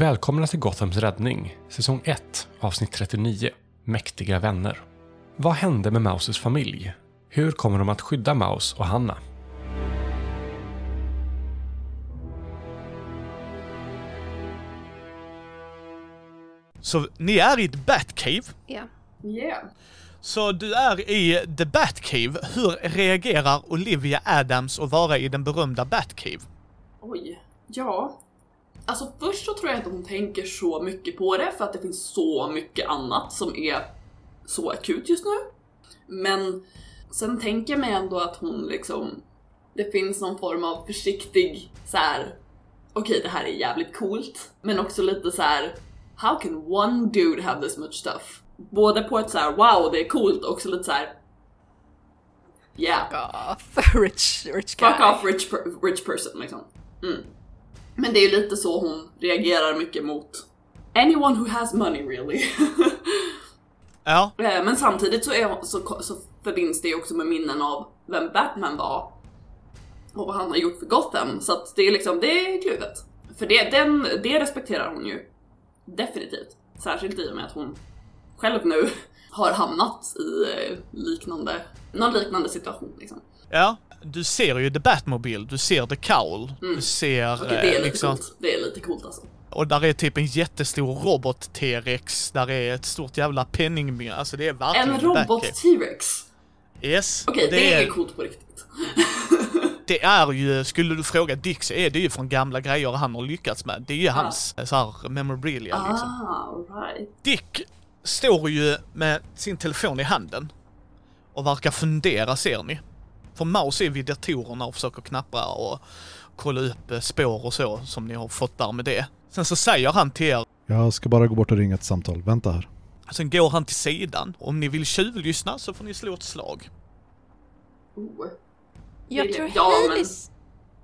Välkomna till Gothams räddning, säsong 1, avsnitt 39, Mäktiga vänner. Vad hände med Mauses familj? Hur kommer de att skydda Maus och Hanna? Så ni är i ett Batcave. Ja. Yeah. Så du är i The Batcave. Hur reagerar Olivia Adams att vara i den berömda Batcave? Oj. Ja. Alltså först så tror jag inte hon tänker så mycket på det för att det finns så mycket annat som är så akut just nu. Men sen tänker jag mig ändå att hon liksom, det finns någon form av försiktig så här. okej det här är jävligt coolt, men också lite så här. how can one dude have this much stuff? Både på ett så här: wow det är coolt och också lite så här. yeah. Fuck off, rich, rich guy. Fuck off rich, per- rich person liksom. Mm. Men det är ju lite så hon reagerar mycket mot anyone who has money really. Ja, Eh, Men samtidigt så, är, så, så förbinds det ju också med minnen av vem Batman var och vad han har gjort för Gotham. Så att det är liksom, det är kluvet. För det, den, det respekterar hon ju definitivt. Särskilt i och med att hon själv nu har hamnat i eh, liknande, någon liknande situation liksom. Ja. Du ser ju The Batmobile, du ser The Cowl, du ser Okej, det är eh, lite liksom... coolt. Det är lite coolt alltså. Och där är typ en jättestor robot-T-rex, där är ett stort jävla penningmynt, alltså det är verkligen En robot-T-rex. Yes. Okej, och det, är coolt på riktigt. Det är ju, skulle du fråga Dick så är det ju från gamla grejer han har lyckats med. Det är ju hans eh, så här memorabilia liksom. Ah, right. Dick står ju med sin telefon i handen och verkar fundera ser ni. För Maus är vid datorerna och försöker knappra och kolla upp eh, spår och så som ni har fått där med det. Sen så säger han till er, Jag ska bara gå bort och ringa ett samtal. Vänta här. sen går han till sidan. Om ni vill tjuvlyssna så får ni slå ett slag. Oh. Jag tror ja, men- Haileys...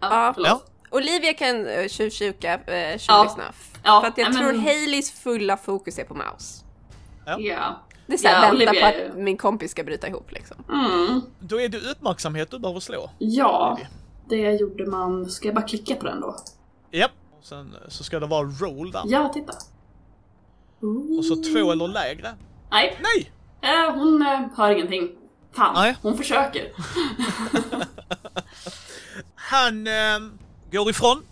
Ja, Ja. Olivia kan uh, tjuvkika, uh, tjuvlyssna. Ja, För att jag men- tror Haileys fulla fokus är på Mouse. Ja. Det är såhär, Ja, vänta Olivia på att min kompis ska bryta ihop liksom. Mm. Då är det uppmärksamhet du behöver slå. Ja, det gjorde man. Ska jag bara klicka på den då? Japp. Och Sen så ska det vara roll där. Ja, titta. Och så två eller lägre. Nej, Nej! eh, hon eh, hör ingenting. Fan, Nej. hon försöker. Han eh, går ifrån.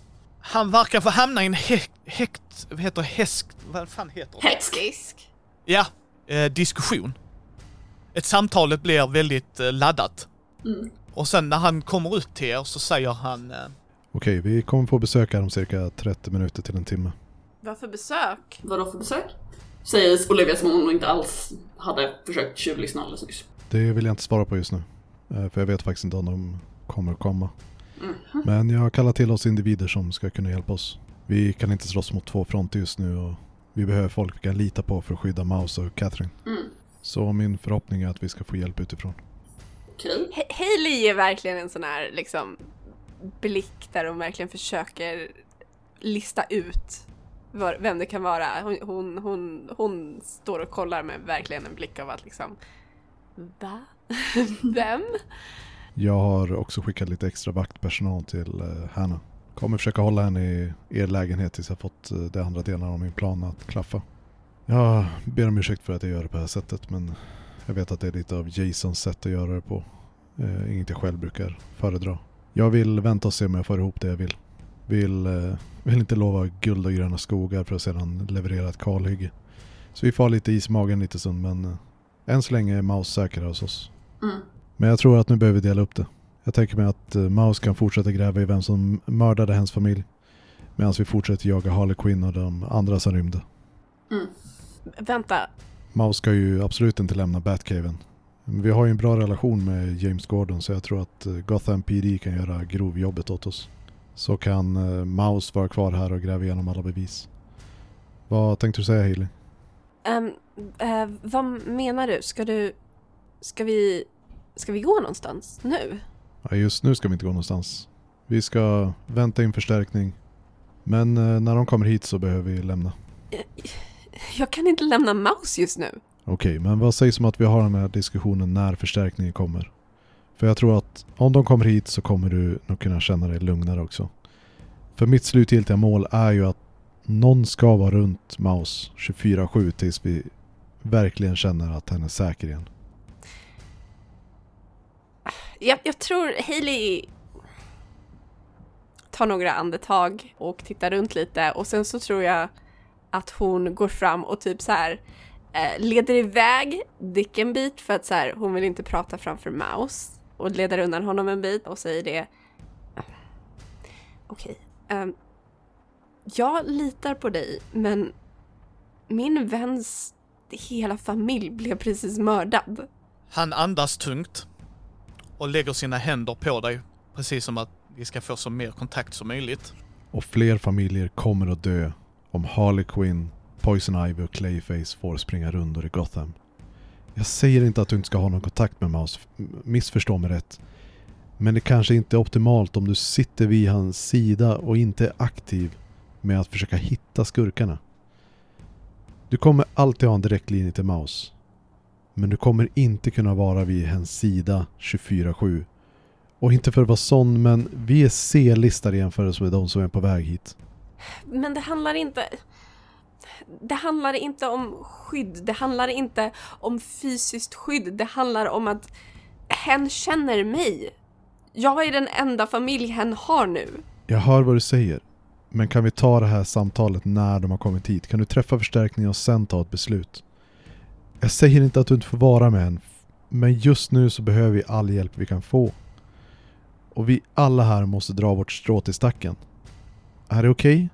Han verkar få hamna i en häkt, häkt, vad heter häsk, vad fan heter det? Disk. Ja, eh, diskussion. Ett samtalet blir väldigt eh, laddat. Mm. Och sen när han kommer upp till er så säger han eh, Okej, vi kommer få besök här om cirka 30 minuter till en timme. Vad för besök? Vadå för besök? Säger Olivia som om hon inte alls hade försökt tjuvlyssna alldeles nyss. Det vill jag inte svara på just nu. Eh, För jag vet faktiskt inte om de kommer komma. Men jag kallar till oss individer som ska kunna hjälpa oss. Vi kan inte slåss mot två fronter just nu och vi behöver folk vi kan lita på för att skydda Mouse och Catherine. Mm. Så min förhoppning är att vi ska få hjälp utifrån. Okej. Ha- Hailey är verkligen en sån här liksom blick där hon verkligen försöker lista ut var, vem det kan vara. Hon, hon, hon, hon står och kollar med verkligen en blick av att liksom Va? Vem? Jag har också skickat lite extra vaktpersonal till eh, Hanna. Kommer försöka hålla henne i er lägenhet tills jag fått eh, de andra delarna av min plan att klaffa. Jag ber om ursäkt för att jag gör det på det här sättet men jag vet att det är lite av Jasons sätt att göra det på. Eh, inget jag själv brukar föredra. Jag vill vänta och se om jag får ihop det jag vill. Vill, eh, vill inte lova guld och gröna skogar för att sedan leverera ett kalhygge. Så vi får lite is i magen lite stund men eh, än så länge är Maus säker hos oss. Mm. Men jag tror att nu behöver vi dela upp det. Jag tänker mig att uh, Maus kan fortsätta gräva i vem som mördade hennes familj. Medan vi fortsätter jaga Harley Quinn och de andra som rymde. Mm. Vänta, Maus ska ju absolut inte lämna Batcaven. Vi har ju en bra relation med James Gordon så jag tror att uh, Gotham PD kan göra grovjobbet åt oss. Så kan uh, Maus vara kvar här och gräva igenom alla bevis. Vad tänkte du säga Hailey? Ehm, eh, vad menar du? Ska du... Ska vi... Ska vi gå någonstans nu? Ja, just nu ska vi inte gå någonstans. Vi ska vänta in förstärkning. Men uh, när de kommer hit så behöver vi lämna. Jag kan inte lämna Maus just nu. Okej, men vad sägs om att vi har den här diskussionen när förstärkningen kommer? För jag tror att om de kommer hit så kommer du nog kunna känna dig lugnare också. För mitt slutgiltiga mål är ju att Någon ska vara runt Maus 24-7 tills vi verkligen känner att hen är säker igen. Jag, jag tror Hailey tar några andetag och tittar runt lite och sen så tror jag att hon går fram och typ så här eh, leder iväg Dick en bit för att så här, hon vill inte prata framför Mouse och leder undan honom en bit och säger det. Okej, ehm, jag litar på dig men min väns hela familj blev precis mördad. Han andas tungt och lägger sina händer på dig, precis som att vi ska få så mer kontakt som möjligt. Och fler familjer kommer att dö om Harley Quinn, Poison Ivy och Clayface får springa rundor i Gotham. Jag säger inte att du inte ska ha någon kontakt med Mouse, missförstå mig rätt. Men det kanske inte är optimalt om du sitter vid hans sida och inte är aktiv med att försöka hitta skurkarna. Du kommer alltid ha en direktlinje till Mouse. Men du kommer inte kunna vara vid hans sida 24-7. Och inte för att vara sån, men vi är C-listade i jämförelse med de som är på väg hit. Men det handlar inte... Det handlar inte om skydd, det handlar inte om fysiskt skydd, det handlar om att hen känner mig. Jag är den enda familj hen har nu. Jag hör vad du säger. Men kan vi ta det här samtalet när de har kommit hit? Kan du träffa förstärkning och sen ta ett beslut? Jag säger inte att du inte får vara med än. Men just nu så behöver vi all hjälp vi kan få. Och vi alla här måste dra vårt strå till stacken. Är det okej? Okay?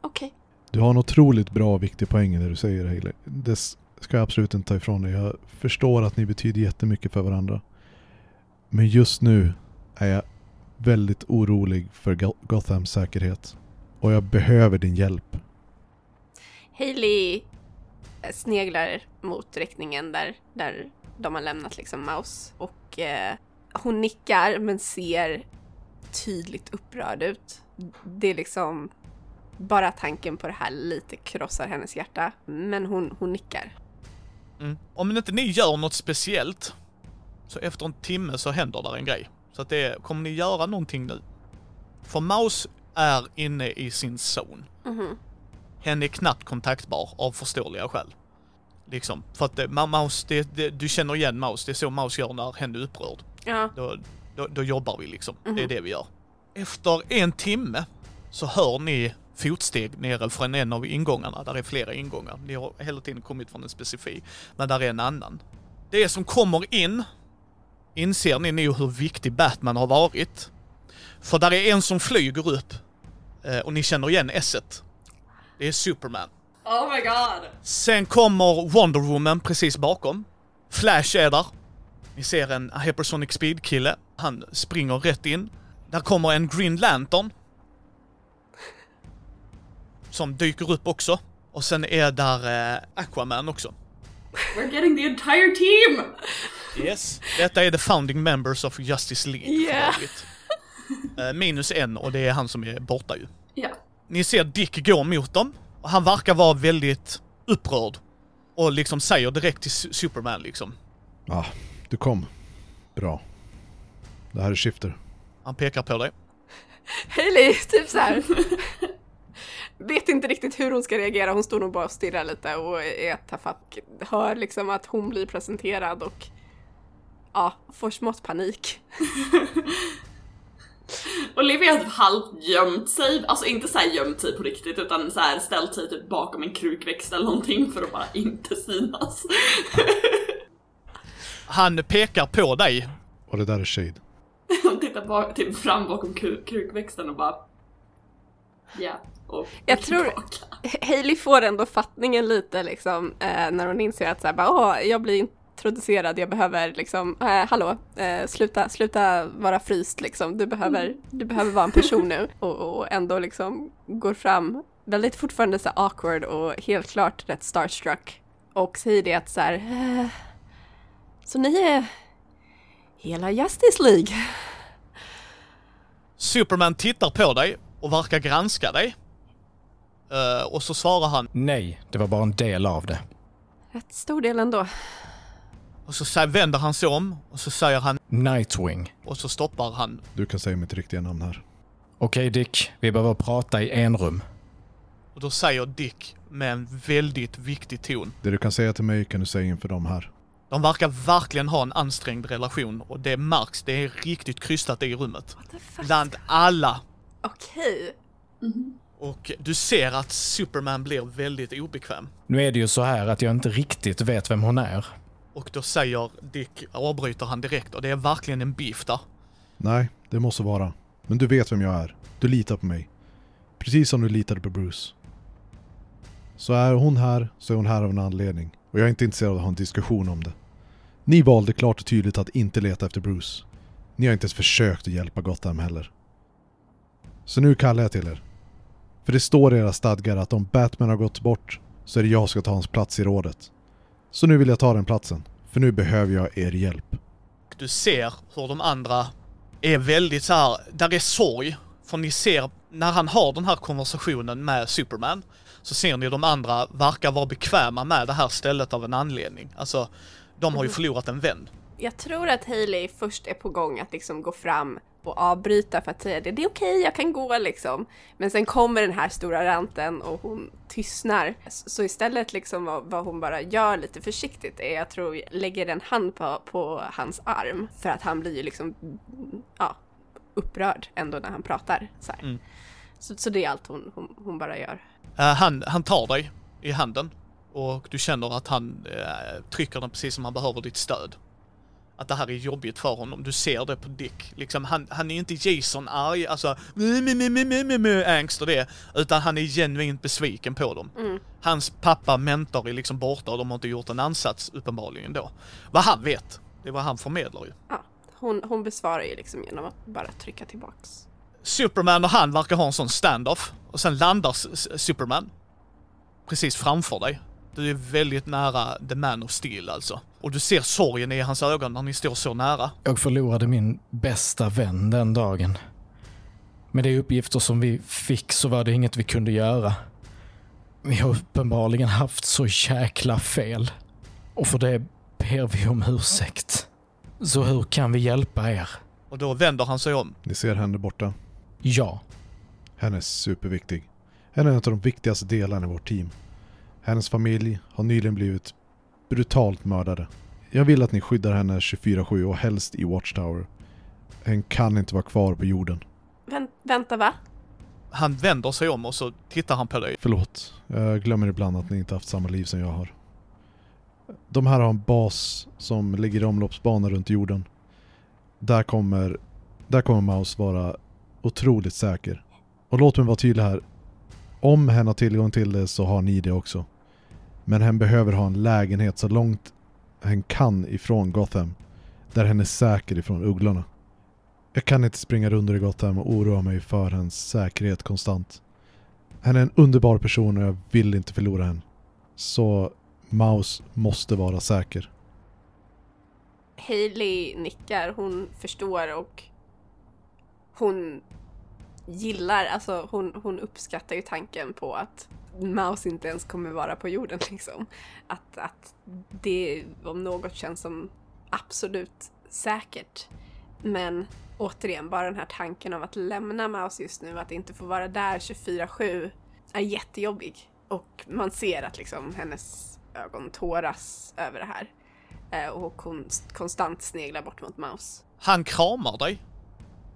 Okej. Okay. Du har en otroligt bra och viktig poäng i det du säger Hailey. Det ska jag absolut inte ta ifrån dig. Jag förstår att ni betyder jättemycket för varandra. Men just nu är jag väldigt orolig för Gothams säkerhet. Och jag behöver din hjälp. Hailey sneglar mot riktningen där, där de har lämnat liksom Maus och eh, hon nickar men ser tydligt upprörd ut. Det är liksom bara tanken på det här lite krossar hennes hjärta, men hon, hon nickar. Mm. Om inte ni gör något speciellt, så efter en timme så händer där en grej. Så att det, kommer ni göra någonting nu? För Maus är inne i sin zon. Mm -hmm. Hen är knappt kontaktbar av förståeliga skäl. Liksom, för att Maus, det, det, du känner igen Maus, det är så Maus gör när hen är upprörd. Ja. Då, då, då jobbar vi liksom, mm -hmm. det är mhm. det vi gör. Efter en timme så hör ni fotsteg nere från en av ingångarna. Där är flera ingångar. Ni har hela tiden kommit från en specifik. Men där är en annan. Det som kommer in inser ni nu hur viktig Batman har varit. För där är en som flyger upp eh, och ni känner igen S-et. Det är Superman. Oh my god! Sen kommer Wonder Woman precis bakom. Flash är där. Ni ser en Hypersonic Speed-kille. Han springer rätt in. Där kommer en Green Lantern. Som dyker upp också. Och sen är där eh, Aquaman också. We're getting the entire team! Yes. Detta är the founding members of Justice League yeah. eh, Minus en och det är han som är borta ju. Ja. Ni ser Dick gå mot dem. Och han verkar vara väldigt upprörd. Och liksom säger direkt till Superman liksom. Ja, ah, du kom. Bra. Det här är Shifter. Han pekar på dig. Hailey, typ så här. Vet inte riktigt hur hon ska reagera, hon står nog bara och stirrar lite och är tafatt. Hör liksom att hon blir presenterad och ja, får smått panik. Olivia har halvt gömt sig, alltså inte så gömt sig på riktigt utan så här ställt sig typ bakom en krukväxt eller någonting för att bara inte synas. Han pekar på dig. Och det där är Shade. Han tittar bak, typ fram bakom krukväxten och bara... Ja. Och jag tror Hailey får ändå fattningen lite liksom eh, när hon inser att så här, bara, Åh, jag blir introducerad, jag behöver liksom, eh, hallå, eh, sluta, sluta vara fryst liksom, du behöver, mm. du behöver vara en person nu och, och ändå liksom går fram väldigt fortfarande så awkward och helt klart rätt starstruck och säger det att så här, eh, så ni är hela Justice League? Superman tittar på dig och verkar granska dig. Uh, och så svarar han Nej, det var bara en del av det. Rätt stor del ändå. Och så vänder han sig om och så säger han Nightwing. Och så stoppar han. Du kan säga mitt riktiga namn här. Okej Dick, vi behöver prata i en rum. Och då säger Dick med en väldigt viktig ton. Det du kan säga till mig kan du säga inför dem här. De verkar verkligen ha en ansträngd relation och det märks. Det är riktigt krystat i rummet. What the fuck? Bland alla. Okej. Mhm. Och du ser att Superman blir väldigt obekväm. Nu är det ju så här att jag inte riktigt vet vem hon är. Och då säger Dick, avbryter han direkt och det är verkligen en beef där. Nej, det måste vara. Men du vet vem jag är. Du litar på mig. Precis som du litade på Bruce. Så är hon här, så är hon här av en anledning. Och jag är inte intresserad av att ha en diskussion om det. Ni valde klart och tydligt att inte leta efter Bruce. Ni har inte ens försökt att hjälpa Gotham heller. Så nu kallar jag till er. För det står i era stadgar att om Batman har gått bort så är det jag som ska ta hans plats i rådet. Så nu vill jag ta den platsen. För nu behöver jag er hjälp. Du ser hur de andra är väldigt så här, där är sorg. För ni ser, när han har den här konversationen med Superman, så ser ni de andra verkar vara bekväma med det här stället av en anledning. Alltså, de har ju förlorat en vän. Jag tror att Hailey först är på gång att liksom gå fram och avbryta för att säga det. Det är okej, jag kan gå liksom. Men sen kommer den här stora ranten och hon tystnar. Så istället liksom vad, hon bara gör lite försiktigt är jag tror lägger en hand på, på hans arm. För att han blir ju liksom, ja, upprörd ändå när han pratar så här. Mm. Så, så det är allt hon, hon, hon bara gör. Eh, han, han tar dig i handen och du känner att han eh, trycker den precis som han behöver ditt stöd. Att det här är jobbigt för honom. Du ser det på Dick. Liksom, han, han är inte Jason arg, alltså angst och det. Utan han är genuint besviken på dem. Mm. Hans pappa, mentor, är liksom borta och de har inte gjort en ansats uppenbarligen då. Vad han vet, det är vad han förmedlar ju. Ja, hon, hon besvarar ju liksom genom att bara trycka tillbaks. Superman och han verkar ha en sån standoff. Och sen landar Superman. Precis framför dig. Du är väldigt nära the man of steel alltså. Och du ser sorgen i hans ögon när ni står så nära. Jag förlorade min bästa vän den dagen. Med de uppgifter som vi fick så var det inget vi kunde göra. Vi har uppenbarligen haft så jäkla fel. Och för det ber vi om ursäkt. Så hur kan vi hjälpa er? Och då vänder han sig om. Ni ser henne borta. Ja, Henne är superviktig. Henne är en av de viktigaste delarna i vårt team. Hennes familj har nyligen blivit brutalt mördade. Jag vill att ni skyddar henne 24-7 och helst i Watchtower. Hen kan inte vara kvar på jorden. Vänt, vänta va? Han vänder sig om och så tittar han på dig. Förlåt, jag glömmer ibland att ni inte haft samma liv som jag har. De här har en bas som ligger i omloppsbana runt jorden. Där kommer, där kommer Maus vara otroligt säker. Och låt mig vara tydlig här. Om hen har tillgång till det så har ni det också. Men hen behöver ha en lägenhet så långt hen kan ifrån Gotham. Där hen är säker ifrån ugglorna. Jag kan inte springa runt i Gotham och oroa mig för hennes säkerhet konstant. Hen är en underbar person och jag vill inte förlora henne. Så Maus måste vara säker. Hailey nickar, hon förstår och hon gillar, alltså hon, hon uppskattar ju tanken på att Maus inte ens kommer vara på jorden liksom. Att, att det om något känns som absolut säkert. Men återigen, bara den här tanken av att lämna Maus just nu, att inte få vara där 24-7 är jättejobbig. Och man ser att liksom hennes ögon tåras över det här. Eh, och hon konstant sneglar bort mot Maus. Han kramar dig.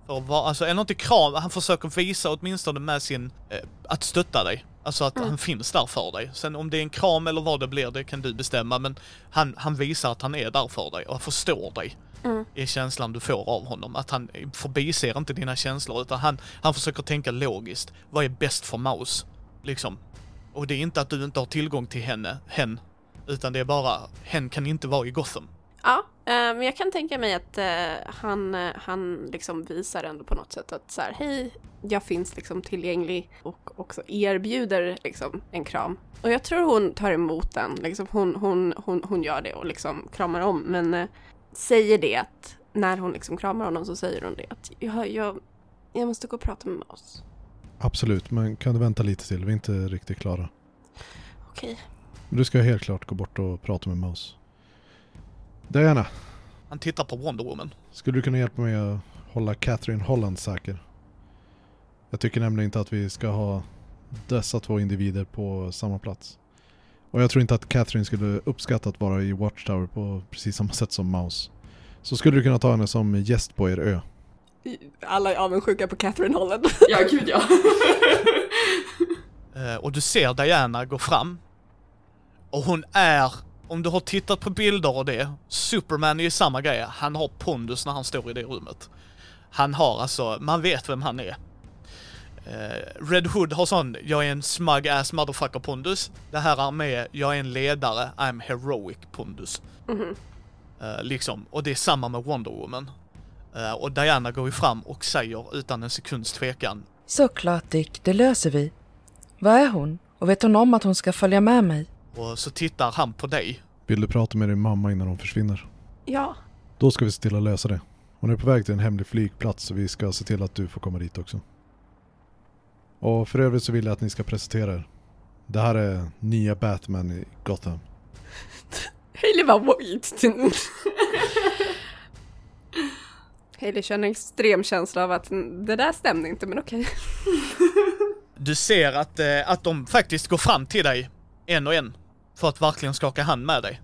För att vara, alltså, eller inte kram, han försöker visa åtminstone med sin, eh, att stötta dig. Alltså att han finns där för dig. Sen om det är en kram eller vad det blir, det kan du bestämma. Men han, han visar att han är där för dig och förstår dig. Mm. är känslan du får av honom. Att han förbiser inte dina känslor utan han, han försöker tänka logiskt. Vad är bäst för Maus? Liksom. Och det är inte att du inte har tillgång till henne, hen. Utan det är bara, hen kan inte vara i Gotham. Ja, eh, men jag kan tänka mig att eh, han, eh, han liksom visar ändå på något sätt att så här, hej, jag finns liksom tillgänglig och också erbjuder liksom en kram. Och jag tror hon tar emot den, liksom hon, hon, hon, hon gör det och liksom kramar om, men eh, säger det att när hon liksom kramar honom så säger hon det att jag, jag, jag måste gå och prata med oss. Absolut, men kan du vänta lite till? Vi är inte riktigt klara. Okej. Men du ska helt klart gå bort och prata med Maus. Diana, Han tittar på Wonder Woman. skulle du kunna hjälpa mig att hålla Catherine Holland säker? Jag tycker nämligen inte att vi ska ha dessa två individer på samma plats. Och jag tror inte att Catherine skulle uppskatta att vara i Watchtower på precis samma sätt som Mouse. Så skulle du kunna ta henne som gäst på er ö. Alla är avundsjuka på Catherine Holland. Ja, gud ja. Eh, och du ser Diana gå fram. Och hon är, om du har tittat på bilder och det, Superman är ju samma grej. Han har pondus när han står i det rummet. Han har alltså, man vet vem han är. Eh, Red Hood har sån, jag är en smug ass motherfucker pondus. Det här är med, jag är en ledare, I'm heroic pondus. Mhm. Eh, liksom, och det är samma med Wonder Woman. Eh, och Diana går ju fram och säger utan en sekunds tvekan, Såklart Dick, det löser vi. Var är hon? Och vet hon om att hon ska följa med mig? och så tittar han på dig. Vill du prata med din mamma innan hon försvinner? Ja. Då ska vi se till att lösa det. Hon är på väg till en hemlig flygplats så vi ska se till att du får komma dit också. Och för övrigt så vill jag att ni ska presentera er. Det här är nya Batman i Gotham. Hailey var wait. Hailey känner en extrem känsla av att det där stämde inte, men okej. Du ser att, eh, att de faktiskt går fram till dig en och en för att verkligen skaka hand med dig.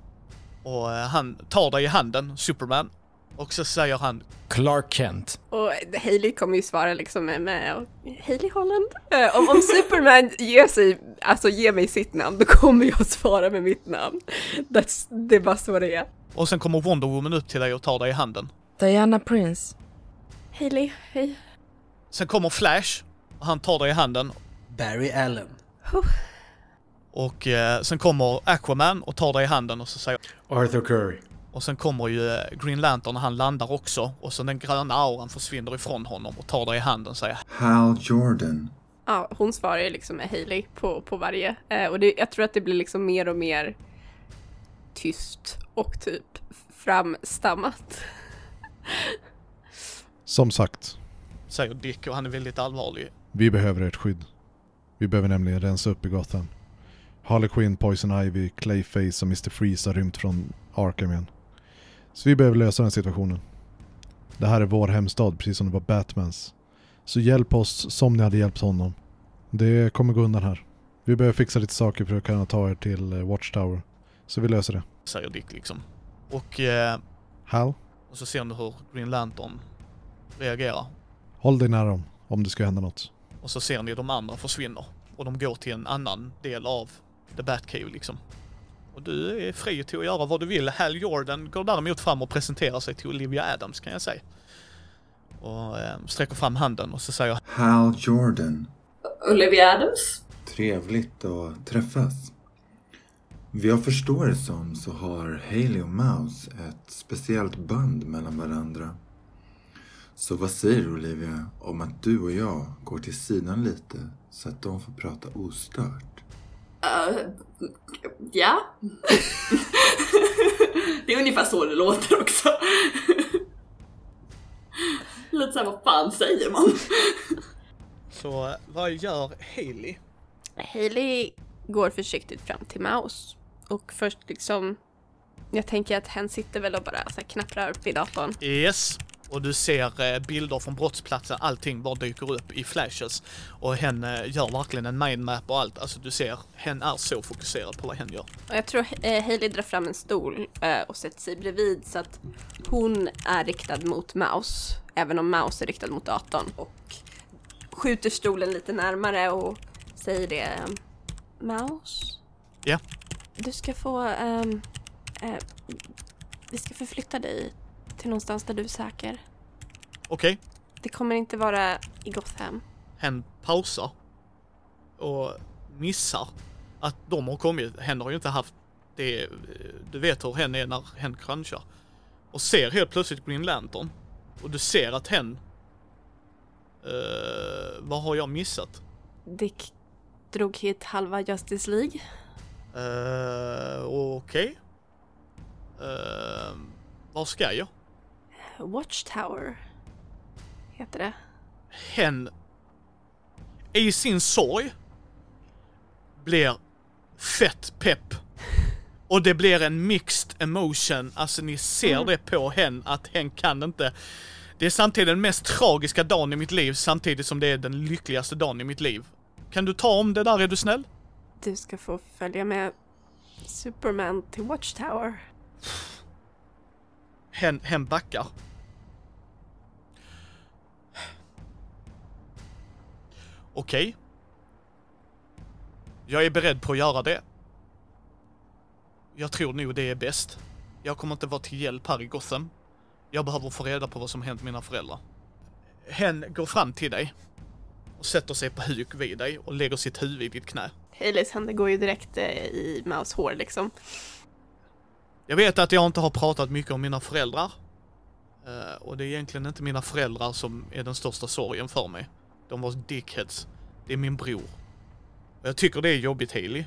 Och eh, han tar dig i handen, Superman, och så säger han Clark Kent. Och Hailey kommer ju svara liksom med, med Hailey Holland. Eh, om, om Superman ger sig, alltså ger mig sitt namn, då kommer jag svara med mitt namn. That's, det är bara så det är. och sen kommer Wonder Woman upp till dig och tar dig i handen. Diana Prince. Hailey, hej. Sen kommer Flash och han tar dig i handen Barry Allen. och eh, sen kommer Aquaman och tar dig i handen och så säger Arthur Curry. Och sen kommer ju eh, Green Lantern och han landar också och så den gröna auran försvinner ifrån honom och tar dig i handen och säger Hal Jordan. Ja, hon svarar ju liksom med Hailey på, på varje. Eh, och det, jag tror att det blir liksom mer och mer tyst och typ framstammat. Som sagt, säger Dick och han är väldigt allvarlig. vi behöver ert skydd. Vi behöver nämligen rensa upp i Gotham. Harley Quinn, Poison Ivy, Clayface och Mr. Freeze har rymt från Arkham igen. Så vi behöver lösa den situationen. Det här är vår hemstad, precis som det var Batmans. Så hjälp oss som ni hade hjälpt honom. Det kommer gå undan här. Vi behöver fixa lite saker för att kunna ta er till eh, Watchtower. Så vi löser det. Säger Dick liksom. Och, eh, Hal, och så ser ni hur Green Lantern reagerar. håll dig nära dem om det ska hända något. Och så ser ni de andra försvinner. Och de går till en annan del av The Batcave liksom. Och du är fri till att göra vad du vill. Hal Jordan går däremot fram och presenterar sig till Olivia Adams kan jag säga. Och eh, sträcker fram handen och så säger Hal Jordan. Olivia Adams? Trevligt att träffas. Vad jag förstår det som så har Haley och Mouse ett speciellt band mellan varandra. Så vad säger du Olivia om att du och jag går till sidan lite så att de får prata ostört? Uh, ja. det är ungefär så det låter också. Lite såhär, vad fan säger man? Så vad gör Haley? Hailey går försiktigt fram till Mouse. Och först liksom, jag tänker att hen sitter väl och bara så här knapprar vid datorn. Yes. Och du ser eh, bilder från brottsplatsen, allting bara dyker upp i flashes. Och hen eh, gör verkligen en mindmap och allt. Alltså du ser, hen är så fokuserad på vad hen gör. Och jag tror eh, Hailey drar fram en stol eh, och sätter sig bredvid så att hon är riktad mot Mouse. Även om Mouse är riktad mot datorn. Och skjuter stolen lite närmare och säger det. Mouse? Ja. Du ska få... ehm, eh, vi ska förflytta dig till någonstans där du är säker. Okej, Det kommer inte vara i Gotham. hen pausar. Och missar att de har kommit. Hen har ju inte haft det, du vet hur hen är när hen crunchar. Och ser helt plötsligt Green Lantern. Och du ser att hen... Uh, vad har jag missat? Dick drog hit halva Justice League. Uh, Okej. Uh, var ska jag? Watchtower heter det. hen i sin sorg blir fett pepp. Och det blir en mixed emotion, alltså ni ser det på hen att hen kan inte. Det är samtidigt den mest tragiska dagen i mitt liv samtidigt som det är den lyckligaste dagen i mitt liv. Kan du ta om det där, är du snäll? Du ska få följa med Superman till Watchtower. Hen, hen backar. Okej. Jag är beredd på att göra det. Jag tror nog det är bäst. Jag kommer inte vara till hjälp här i Gotham. Jag behöver få reda på vad som hänt mina föräldrar. Hen går fram till dig och sätter sig på huk vid dig och lägger sitt huvud i ditt knä. Haleys händer går ju direkt eh, i Maus hår liksom. Jag vet att jag inte har pratat mycket om mina föräldrar. Eh, och det är egentligen inte mina föräldrar som är den största sorgen för mig. De var dickheads. Det är min bror. Och jag tycker det är jobbigt Haley.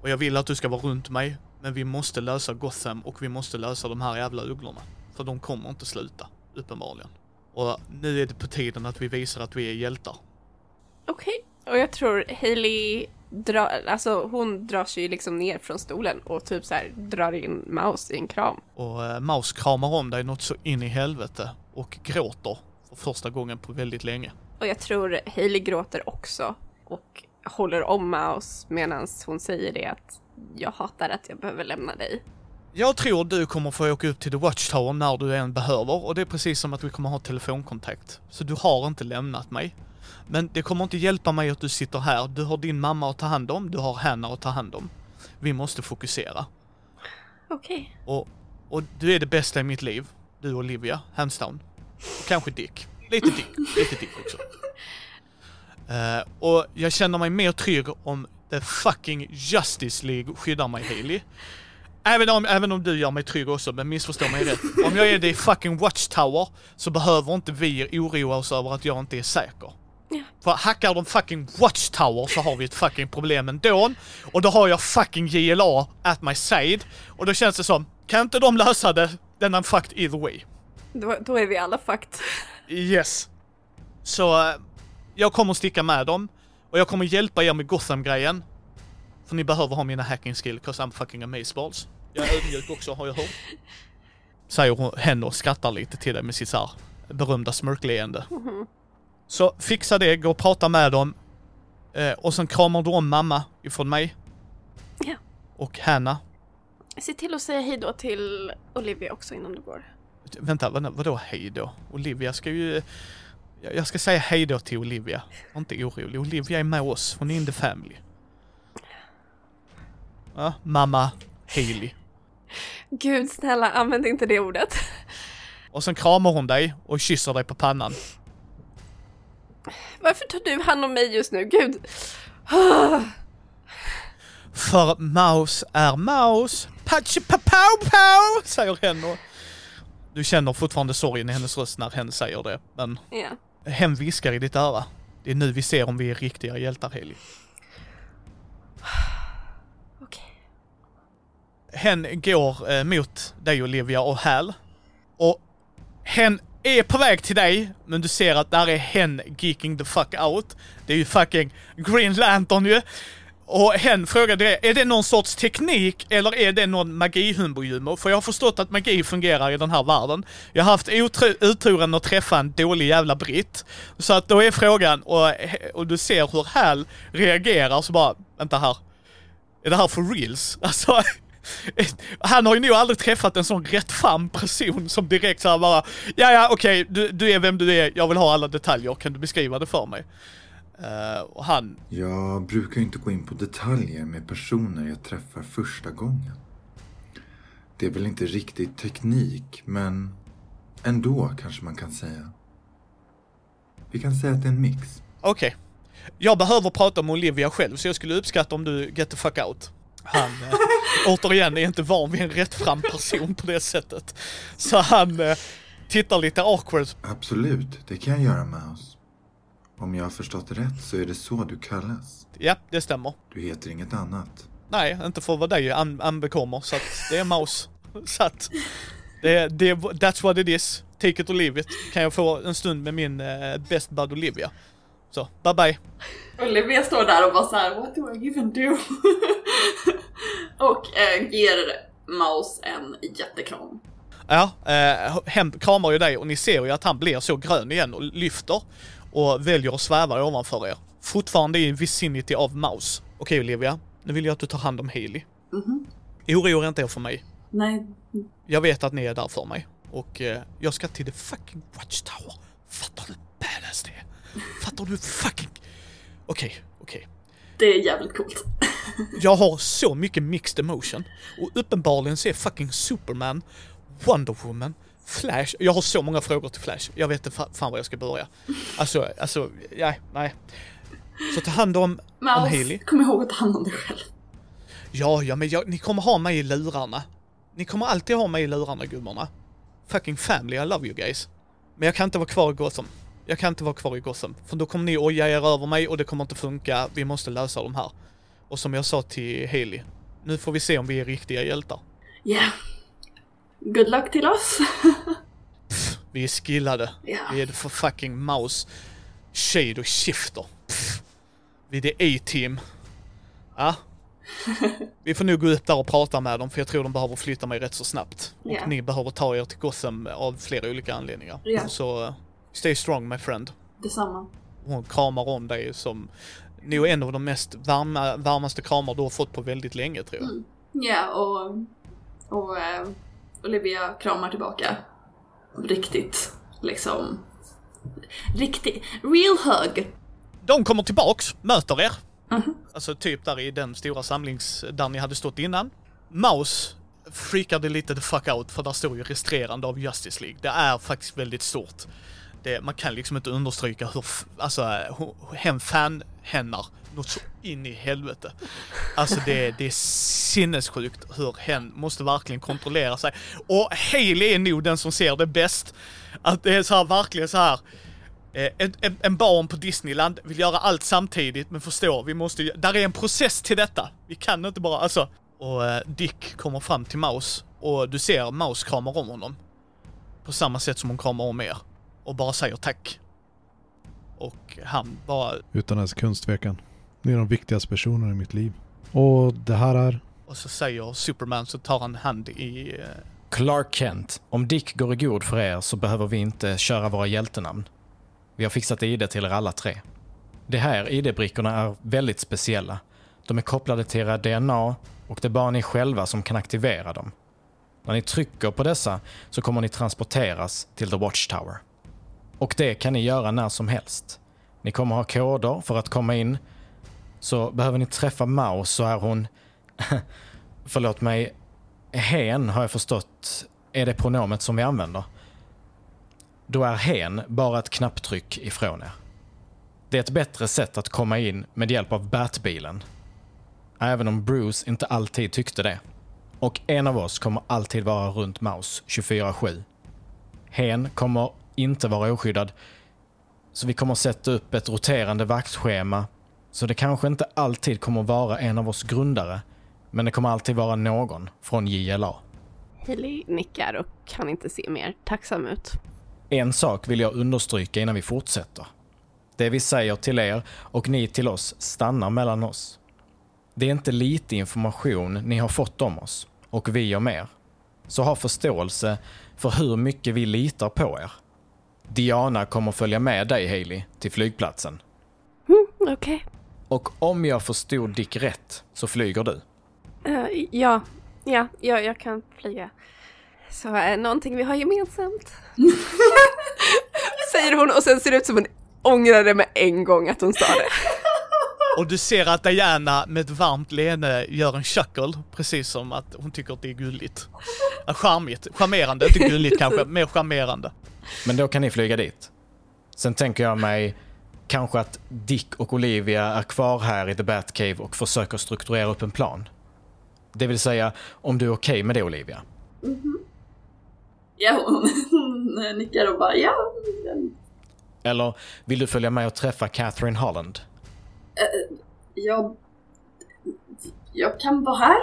Och jag vill att du ska vara runt mig. Men vi måste lösa Gotham och vi måste lösa de här jävla ugglorna. För de kommer inte sluta, uppenbarligen. Och nu är det på tiden att vi visar att vi är hjältar. Okej. Och jag tror Hailey drar, alltså hon drar sig liksom ner från stolen och typ så här drar in Maus i en kram. Och eh, Maus kramar om dig något så in i helvete och gråter för första gången på väldigt länge. Och jag tror Hailey gråter också och håller om Maus medan hon säger det att jag hatar att jag behöver lämna dig. Jag tror du kommer få åka upp till The Watchtower när du än behöver och det är precis som att vi kommer ha telefonkontakt. Så du har inte lämnat mig. Men det kommer inte hjälpa mig att du sitter här. Du har din mamma att ta hand om, du har Hanna att ta hand om. Vi måste fokusera. Okej. Och, och du är det bästa i mitt liv. Du och Olivia, hands down. Och kanske Dick. Lite Dick, lite Dick också. Eh, och jag känner mig mer trygg om the fucking Justice League skyddar mig Haley. Även om, även om du gör mig trygg också, men missförstå mig rätt. Om jag är det i fucking Watchtower så behöver inte vi oroa oss över att jag inte är säker. Ja. För hackar de fucking Watchtower så har vi ett fucking problem ändå. Och då har jag fucking JLA at my side. Och då känns det som, kan inte de lösa det, then I'm fucked either way. Då, då är vi alla fucked. Yes. Så eh, jag kommer sticka med dem. Och jag kommer hjälpa er med Gotham-grejen. För ni behöver ha mina hacking skill, 'cause I'm fucking amazeballs. Jag är ödmjuk också, har jag hört. Säger hon, hen och skrattar lite till dig med sitt så här berömda smörkleende. Så fixa det, gå och prata med dem. Eh, och sen kramar du om mamma ifrån mig. Ja. Och Hanna. Se till att säga hej då till Olivia också innan du går. Vänta, vänta vadå hej då? Olivia ska ju... Jag ska säga hej då till Olivia. Var inte orolig. Olivia är med oss. Hon är in the family. Ja, mamma Haley. Gud snälla, använd inte det ordet. Och sen kramar hon dig och kysser dig på pannan. Varför tar du hand om mig just nu? Gud. För Maus är Maus. Patchi pa pow pow, säger hen och Du känner fortfarande sorgen i hennes röst när hen säger det. Men Ja. hen viskar i ditt öra. Det är nu vi ser om vi är riktiga hjältar, Haley. Okej. hen går eh, mot dig Olivia och Hal. Och hen är på väg till dig, men du ser att där är hen geeking the fuck out. Det är ju fucking Green Lantern ju. Och hen frågade det, är det någon sorts teknik eller är det någon magihumbo För jag har förstått att magi fungerar i den här världen. Jag har haft oturen att träffa en dålig jävla britt. Så att då är frågan, och, och du ser hur Hal reagerar så bara, vänta här. Är det här for reals? Alltså, han har ju nog aldrig träffat en sån rättfram person som direkt såhär bara Ja, ja, okej, du, du är vem du är, jag vill ha alla detaljer, kan du beskriva det för mig? Eh, och han, Jag brukar ju inte gå in på detaljer med personer jag träffar första gången. Det är väl inte riktigt teknik, men ändå kanske man kan säga. Vi kan säga att det är en mix. okej. Jag behöver prata med Olivia själv, så jag skulle uppskatta om du get the fuck out. Han, eh, återigen, är inte van vid en rättfram person på det sättet. Så han eh, tittar lite awkward. Absolut, det kan jag göra Mouse. Om jag har förstått rätt så är det så du kallas. Ja, det stämmer. Du heter inget annat. Nej, inte för vad dig an- anbekommer, så att det är Maus. Så att, det, det, that's what it is. Take it or leave it. Kan jag få en stund med min eh, best bud Olivia. Så, bye bye. Olivia står där och bara så här: what do I even do? och eh, ger Maus en jättekram. Ja, eh, hem kramar ju dig och ni ser ju att han blir så grön igen och lyfter och väljer att sväva ovanför er. fortfarande i vicinity av Mouse. Okej Olivia, nu vill jag att du tar hand om Haley. Mhm. Oroa er inte er för mig. Nej, Jag vet att ni är där för mig. Och eh, jag ska till the fucking Watchtower. Fattar du hur badass det är? Fattar du fucking... Okej, okej. det är jävligt coolt. Jag har så mycket mixed emotion. Och uppenbarligen så är fucking Superman, Wonder Woman, Flash. Jag har så många frågor till Flash. Jag vet inte fa- fan var jag ska börja. Alltså, alltså, ja, nej. Så ta hand om, om Haley. Kom ihåg att ta hand om dig själv. Ja, ja, men jag, ni kommer ha mig i lurarna. Ni kommer alltid ha mig i lurarna, gummorna. Fucking family, I love you guys. Men jag kan inte vara kvar i Gotham. Jag kan inte vara kvar i Gotham. För då kommer ni oja er över mig och det kommer inte funka. Vi måste lösa de här. Och som jag sa till Haley, nu får vi se om vi är riktiga hjältar. Ja. Good luck till oss. Vi är skillade. Ja. Vi är för fucking mouse. Shade och shifter. Pff. Vi är det A-team. Ja. Vi får nog gå upp där och prata med dem för jag tror de behöver flytta mig rätt så snabbt. Och Ja. ni behöver ta er till Gotham av flera olika anledningar. Så uh, stay strong my friend. Detsamma. Hon kramar om dig som nog en av de mest varma, varmaste kramar du har fått på väldigt länge tror jag. Mm. Ja, och, och eh, Olivia kramar tillbaka. Riktigt, liksom. Riktigt, real hug. De kommer tillbaks, möter er. Mhm. Alltså typ där i den stora samlings... där ni hade stått innan. Mouse freakade lite the fuck out för där står ju registrerande av Justice League. Det är faktiskt väldigt stort. Det, man kan liksom inte understryka hur, alltså, hen fan-hennar något så in i helvete. Alltså det, det är sinnessjukt hur hen måste verkligen kontrollera sig. Och Haley är nog den som ser det bäst. Att det är så här verkligen så här. Eh, en, en, en barn på Disneyland vill göra allt samtidigt men förstår, vi måste där är en process till detta. Vi kan inte bara, alltså. Och eh, Dick kommer fram till Maus. och du ser Maus kramar om honom. På samma sätt som hon kramar om er. Och bara säger tack. Och han bara, Utan en sekunds tvekan. Ni är de viktigaste personerna i mitt liv. Och det här är... och så säger Superman så tar han hand i, eh, Clark Kent, om Dick går i god för er så behöver vi inte köra våra hjältenamn. Vi har fixat ID till er alla tre. De här ID-brickorna är väldigt speciella. De är kopplade till era DNA och det är bara ni själva som kan aktivera dem. När ni trycker på dessa så kommer ni transporteras till The Watchtower. Och det kan ni göra när som helst. Ni kommer ha koder för att komma in. Så behöver ni träffa Mao så är hon... Förlåt mig, hen har jag förstått är det pronomet som vi använder. Då är hen bara ett knapptryck ifrån er. Det är ett bättre sätt att komma in med hjälp av Batbilen. Även om Bruce inte alltid tyckte det. Och en av oss kommer alltid vara runt Maus 24-7. Hen kommer inte vara oskyddad. Så vi kommer sätta upp ett roterande vaktschema. Så det kanske inte alltid kommer vara en av oss grundare. Men det kommer alltid vara någon från JLA. Hailey nickar och kan inte se mer tacksam ut. En sak vill jag understryka innan vi fortsätter. Det vi säger till er och ni till oss stannar mellan oss. Det är inte lite information ni har fått om oss och vi om er. Så ha förståelse för hur mycket vi litar på er. Diana kommer följa med dig Hailey till flygplatsen. Mm, Okej. Och om jag förstod Dick rätt så flyger du. Eh, ja, ja, ja, jag kan flyga. Så är någonting vi har gemensamt. Säger hon och sen ser det ut som hon ångrar det med en gång att hon sa det. och du ser att Diana med ett varmt leende gör en chuckle, precis som att hon tycker att det är gulligt. Charmigt, charmerande, inte gulligt kanske, mer charmerande. Men då kan ni flyga dit. Sen tänker jag mig kanske att Dick och Olivia är kvar här i The Batcave och försöker strukturera upp en plan. Det vill säga, om du är okej med det Olivia. Ja, hon, hon nickar och bara ja. Eller vill du följa med och träffa Catherine Holland? Jag, jag kan vara här.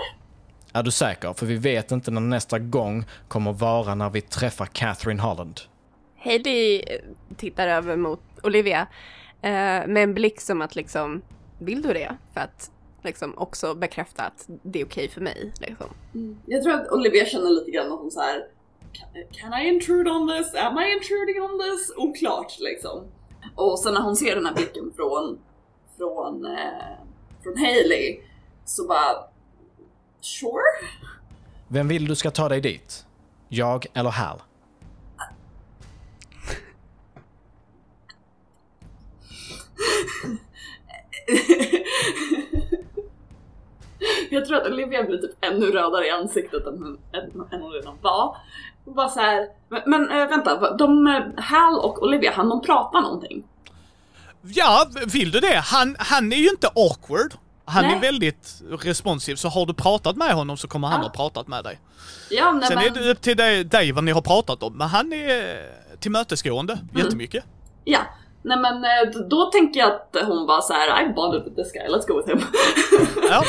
Är du säker? För vi vet inte när nästa gång kommer vara när vi träffar Catherine Holland. Hailey tittar över mot Olivia eh, med en blick som att liksom, vill du det? För att liksom också bekräfta att det är okej för mig. Liksom. Jag tror att Olivia känner lite grann att hon så här. "Can- Can I intrude on this? Am I intruding on this? Oklart liksom. Och sen när hon ser den här blicken från, från, eh, från Hailey så bara... Sure? Vem vill du ska ta dig dit? Jag eller Hal? jag tror att Olivia blir typ ännu rödare i ansiktet än, hon- än, än hon redan var. Bara så här, men, men äh, vänta, de, eh, Hal och Olivia, han de prata någonting? Ja, vill du det? Han, han är ju inte awkward. Han är Nej. väldigt responsiv, så har du pratat med honom så kommer han Ja. ha pratat med dig. Ja, nej, Sen men, är det upp till dig, dig vad ni har pratat om, men han är eh, tillmötesgående Mm. jättemycket. Ja, nej men eh, då tänker jag att hon bara så här: I bonded with this guy, let's go with him. Ja.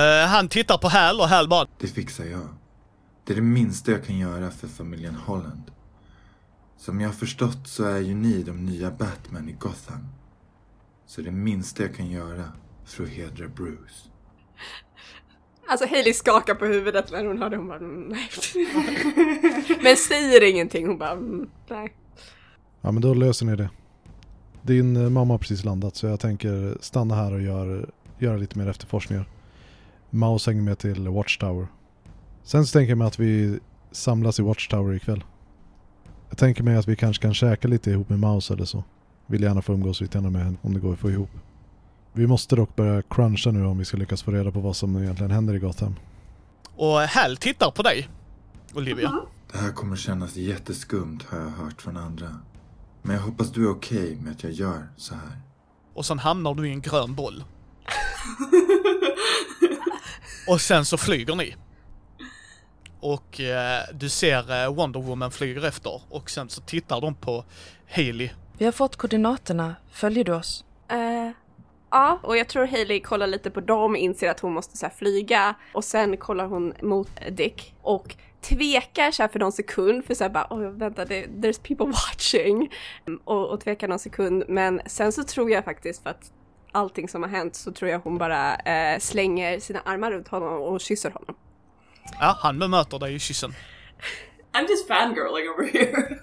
Eh, han tittar på Hal och Hal bara Det fixar jag. Det är det minsta jag kan göra för familjen Holland. Som jag har förstått så är ju ni de nya Batman i Gotham. Så det minsta jag kan göra för att hedra Bruce. Alltså Hailey skakar på huvudet när hon hör det. Hon bara mm, nej. Men säger ingenting. Hon bara mm, nej. Ja men då löser ni det. Din eh, mamma har precis landat så jag tänker stanna här och gör, göra lite mer efterforskningar. Maus hänger med till Watchtower. Sen så tänker jag mig att vi samlas i Watchtower ikväll. Jag tänker mig att vi kanske kan käka lite ihop med Maus eller så. Vill gärna få umgås lite grann med henne om det går att få ihop. Vi måste dock börja cruncha nu om vi ska lyckas få reda på vad som egentligen händer i Gotham. Och Hal tittar på dig, Olivia. Det här kommer kännas jätteskumt har jag hört från andra. Men jag hoppas du är okej med att jag gör så här. Och sen hamnar du i en grön boll. och sen så flyger ni. Och eh, du ser eh, Wonder Woman flyger efter och sen så tittar de på Hailey. Vi har fått koordinaterna. Följer du oss? Eh, ja, och jag tror Hailey kollar lite på dem, inser att hon måste så här, flyga och sen kollar hon mot Dick och tvekar så här för någon sekund för så här bara oj vänta det, there's people watching och, och tvekar någon sekund men sen så tror jag faktiskt för att allting som har hänt så tror jag hon bara eh, slänger sina armar runt honom och kysser honom. Ja, han bemöter dig i kyssen. I'm just fangirling over here.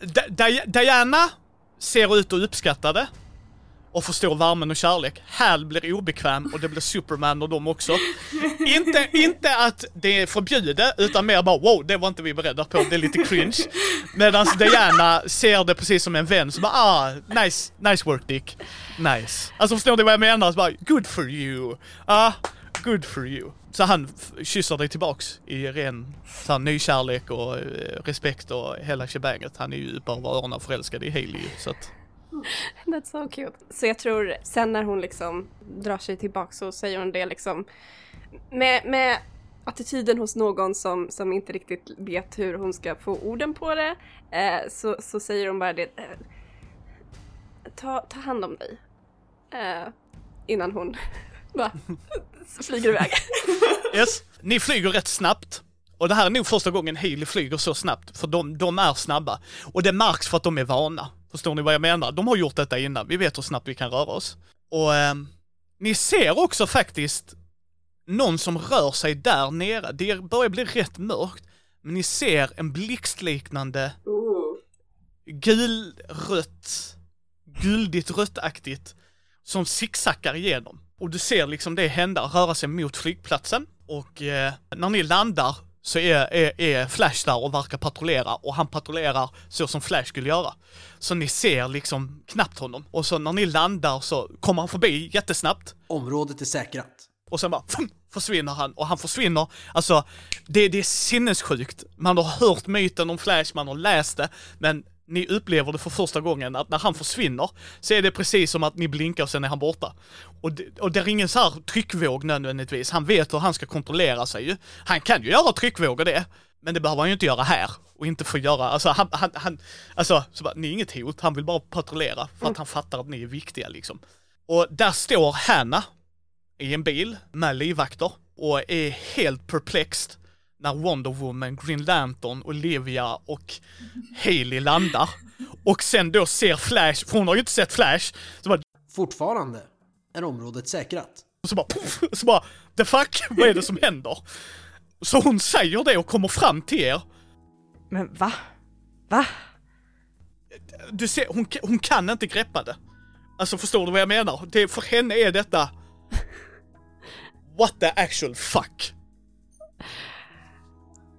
Di- Di- Diana ser ut att uppskatta det. Och förstår värmen och kärlek. Hal blir obekväm och det blir Superman och dem också. inte, inte att det är förbjudet, utan mer bara wow, det var inte vi beredda på, det är lite cringe. Medan Diana ser det precis som en vän, så bara ah, nice, nice work Dick. Nice. Alltså förstår ni vad jag menar? Så bara, good for you. Ah, good for you. Så han kysser dig tillbaks i ren så här, nykärlek och eh, respekt och hela shebanget. Han är ju över öronen förälskad i Hailey ju, så att... That's so cute. Så jag tror sen när hon liksom drar sig tillbaka så säger hon det liksom med, med attityden hos någon som, som inte riktigt vet hur hon ska få orden på det eh, så, så säger hon bara det eh, ta, ta hand om dig. Eh, innan hon bara flyger iväg. Yes. Ni flyger rätt snabbt. Och det här är nog första gången Hailey flyger så snabbt, för de, de är snabba. Och det märks för att de är vana. Förstår ni vad jag menar? De har gjort detta innan, vi vet hur snabbt vi kan röra oss. Och ehm, ni ser också faktiskt någon som rör sig där nere. Det börjar bli rätt mörkt, men ni ser en blixtliknande Ooh. gulrött, guldigt röttaktigt som zigzaggar igenom. Och du ser liksom det hända, röra sig mot flygplatsen. Och eh, när ni landar så är, är, är Flash där och verkar patrullera och han patrullerar så som Flash skulle göra. Så ni ser liksom knappt honom. Och så när ni landar så kommer han förbi jättesnabbt Området är säkrat. och sen bara fum, försvinner han och han försvinner. Alltså, det, det är sinnessjukt. Man har hört myten om Flash, man har läst det, men ni upplever det för första gången att när han försvinner så är det precis som att ni blinkar och sen är han borta. Och det, och det är ingen så här tryckvåg nödvändigtvis. Han vet hur han ska kontrollera sig ju. Han kan ju göra tryckvågor det, men det behöver han ju inte göra här. Och inte få göra, alltså han, han, han alltså, så bara, ni är inget hot, han vill bara patrullera för att han fattar att ni är viktiga liksom. Och där står Hanna i en bil med livvakter och är helt perplexed när Wonder Woman, Green Lantern, Olivia och Hailey landar. Och sen då ser Flash, för hon har ju inte sett Flash, så bara, Fortfarande är området säkrat. så bara, puff, så bara the fuck, vad är det som händer? Så hon säger det och kommer fram till er. Men va? Va? Du ser, hon, hon kan inte greppa det. Alltså förstår du vad jag menar? Det, för henne är detta... What the actual fuck?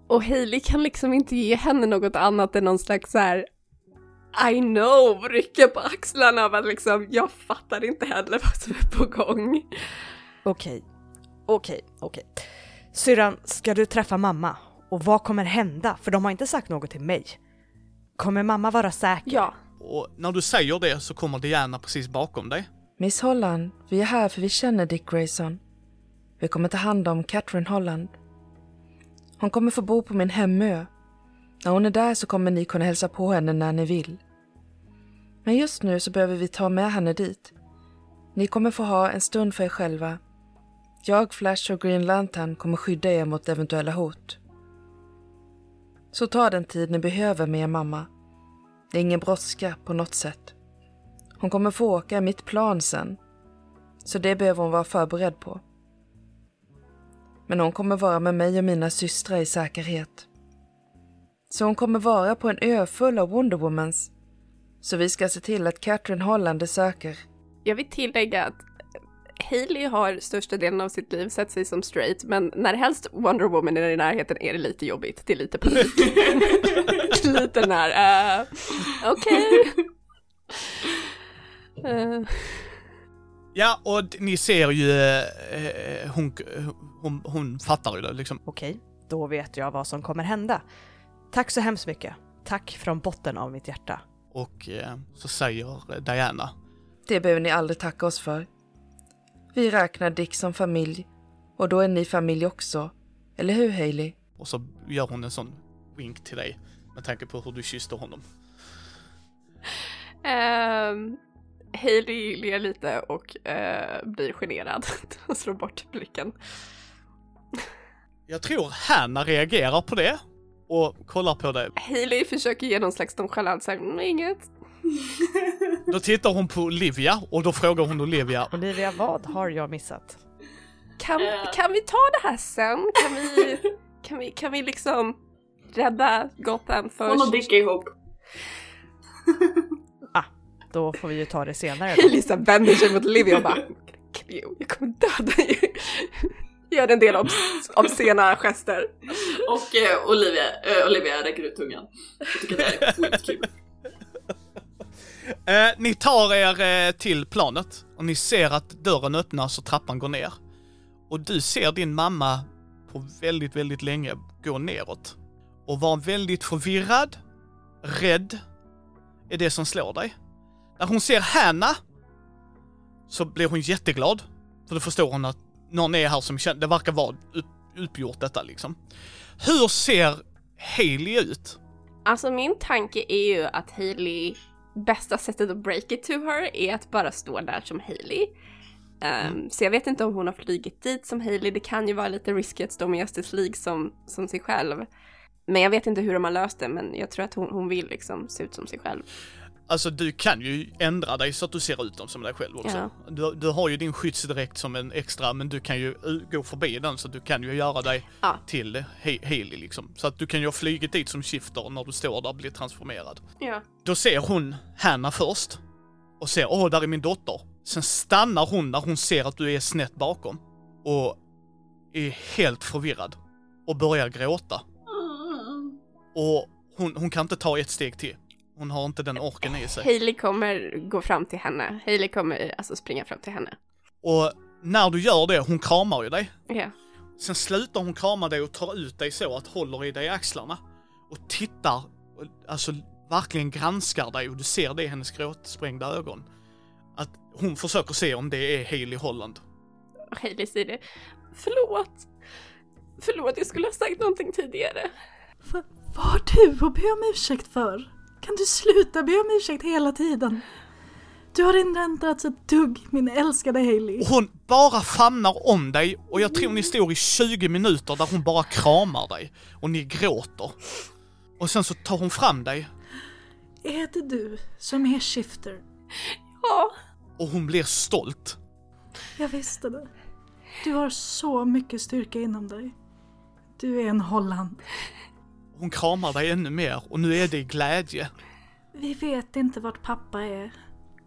Och Hailey kan liksom inte ge henne något annat än någon slags så här I know, rycka på axlarna av att liksom jag fattar inte heller vad som är på gång. Okej, okej, okej. Syrran, ska du träffa mamma? Och vad kommer hända? För de har inte sagt något till mig. Kommer mamma vara säker? Ja. Och när du säger det så kommer Diana precis bakom dig. Miss Holland, vi är här för vi känner Dick Grayson. Vi kommer ta hand om Catherine Holland. Hon kommer få bo på min hemö. När hon är där så kommer ni kunna hälsa på henne när ni vill. Men just nu så behöver vi ta med henne dit. Ni kommer få ha en stund för er själva. Jag, Flash och Green Lantern kommer skydda er mot eventuella hot. Så ta den tid ni behöver med er mamma. Det är ingen brådska på något sätt. Hon kommer få åka i mitt plan sen. Så det behöver hon vara förberedd på. Men hon kommer vara med mig och mina systrar i säkerhet. Så hon kommer vara på en ö full av Wonder Womans. Så vi ska se till att Catherine Holland är säker. Jag vill tillägga att Hailey har största delen av sitt liv sett sig som straight, men när helst Wonder Woman är i närheten är det lite jobbigt. Det är lite panik. lite den här, uh, okej. Uh, Ja, och ni ser ju... Eh, hon, hon, hon fattar ju det liksom. Okej, då vet jag vad som kommer hända. Tack så hemskt mycket. Tack från botten av mitt hjärta. Och eh, så säger Diana. Det behöver ni aldrig tacka oss för. Vi räknar Dick som familj och då är ni familj också. Eller hur Hailey? Och så gör hon en sån wink till dig. Med tanke på hur du kysste honom. um, Hailey ler lite och uh, blir generad och slår bort blicken. Jag tror Hanna reagerar på det. Och kollar på dig. Hailey försöker ge någon slags nonchalant såhär, mm, inget. Då tittar hon på Olivia och då frågar hon Olivia. Olivia, vad har jag missat? Kan, Eh. kan vi ta det här sen? Kan vi, kan vi, kan vi liksom rädda Gotham Hon och först? Dick ihop. Då får vi ju ta det senare då. Lisa vänder sig mot Olivia och bara Cleo, jag kommer döda dig. Gör en del obs- obscena gester. Och eh, Olivia, eh, Olivia räcker ut tungan. Jag tycker det är skitkul. Eh, ni tar er eh, till planet och ni ser att dörren öppnas och trappan går ner. Och du ser din mamma på väldigt, väldigt länge gå neråt. Och vara väldigt förvirrad, rädd, är det som slår dig. När hon ser Hanna så blir hon jätteglad. För då förstår hon att någon är här som känner, det verkar vara upp, uppgjort detta liksom. Hur ser Hailey ut? Alltså min tanke är ju att Hailey, bästa sättet att break it to her är att bara stå där som Hailey. Um, Så jag vet inte om hon har flugit dit som Hailey, det kan ju vara lite risky att stå med Justice League som, som sig själv. Men jag vet inte hur de har löst det, men jag tror att hon, hon vill liksom se ut som sig själv. Alltså du kan ju ändra dig så att du ser ut som dig själv också. Ja. Du, du har ju din skyddsdräkt som en extra, men du kan ju gå förbi den så du kan ju göra dig Ja. till He- liksom. Så att du kan ju ha flugit dit som shifter när du står där och blir transformerad. Ja. Då ser hon Hanna först och ser, åh, där är min dotter. Sen stannar hon när hon ser att du är snett bakom och är helt förvirrad och börjar gråta. Och hon, hon kan inte ta ett steg till. Hon har inte den orken i sig. Hailey kommer gå fram till henne. Hailey kommer alltså springa fram till henne. Och när du gör det, hon kramar ju dig. Ja. Sen slutar hon krama dig och tar ut dig så att håller i dig i axlarna. Och tittar, och alltså verkligen granskar dig och du ser det i hennes gråtsprängda ögon. Att hon försöker se om det är Hailey Holland. Och Hailey säger det. Förlåt. Förlåt, jag skulle ha sagt någonting tidigare. Vad har du att be om ursäkt för? Kan du sluta be om ursäkt hela tiden? Du har inte ändrats ett dugg, min älskade Hailey. Och hon bara famnar om dig och jag tror ni står i 20 minuter där hon bara kramar dig. Och ni gråter. Och sen så tar hon fram dig Är det du som är Shifter? Ja. och hon blir stolt. Jag visste det. Du har så mycket styrka inom dig. Du är en Holland. Hon kramar dig ännu mer och nu är det i glädje. Vi vet inte vart pappa är.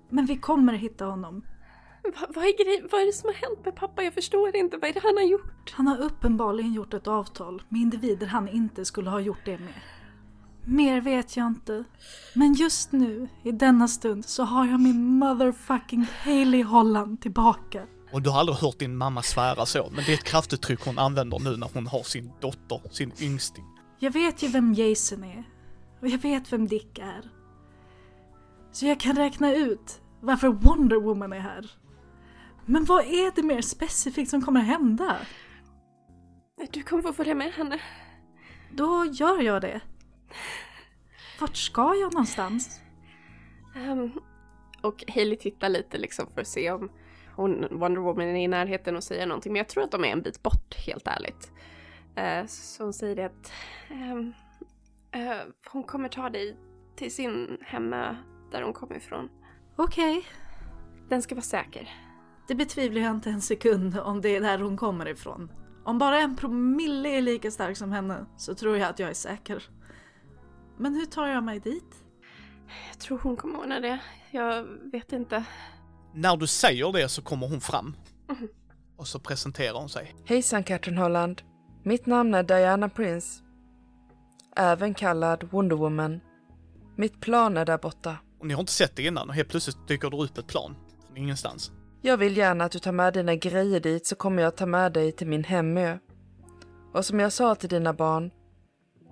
Men vi kommer hitta honom. Va, vad, är grej, vad är det som har hänt med pappa? Jag förstår inte. Vad är det han har gjort? Han har uppenbarligen gjort ett avtal med individer han inte skulle ha gjort det med. Mer vet jag inte. Men just nu, i denna stund, så har jag min motherfucking Hailey Holland tillbaka. Och du har aldrig hört din mamma svära så, men det är ett kraftuttryck hon använder nu när hon har sin dotter, sin yngsting. Jag vet ju vem Jason är. Och jag vet vem Dick är. Så jag kan räkna ut varför Wonder Woman är här. Men vad är det mer specifikt som kommer hända? Du kommer få följa med henne. Då gör jag det. Vart ska jag någonstans? Um, och Hailey tittar lite liksom för att se om hon, Wonder Woman är i närheten och säger någonting. Men jag tror att de är en bit bort, helt ärligt. Uh, så hon säger det att um, uh, hon kommer ta dig till sin hemma där hon kommer ifrån. Okej. Okay. Den ska vara säker. Det betvivlar jag inte en sekund om det är där hon kommer ifrån. Om bara en promille är lika stark som henne så tror jag att jag är säker. Men hur tar jag mig dit? Jag tror hon kommer ordna det. Jag vet inte. När du säger det så kommer hon fram. Mm. Och så presenterar hon sig. Hejsan Katrin Holland. Mitt namn är Diana Prince. Även kallad Wonder Woman. Mitt plan är där borta. Och ni har inte sett det innan och helt plötsligt dyker det upp ett plan. Från ingenstans. Jag vill gärna att du tar med dina grejer dit så kommer jag ta med dig till min hemö. Och som jag sa till dina barn,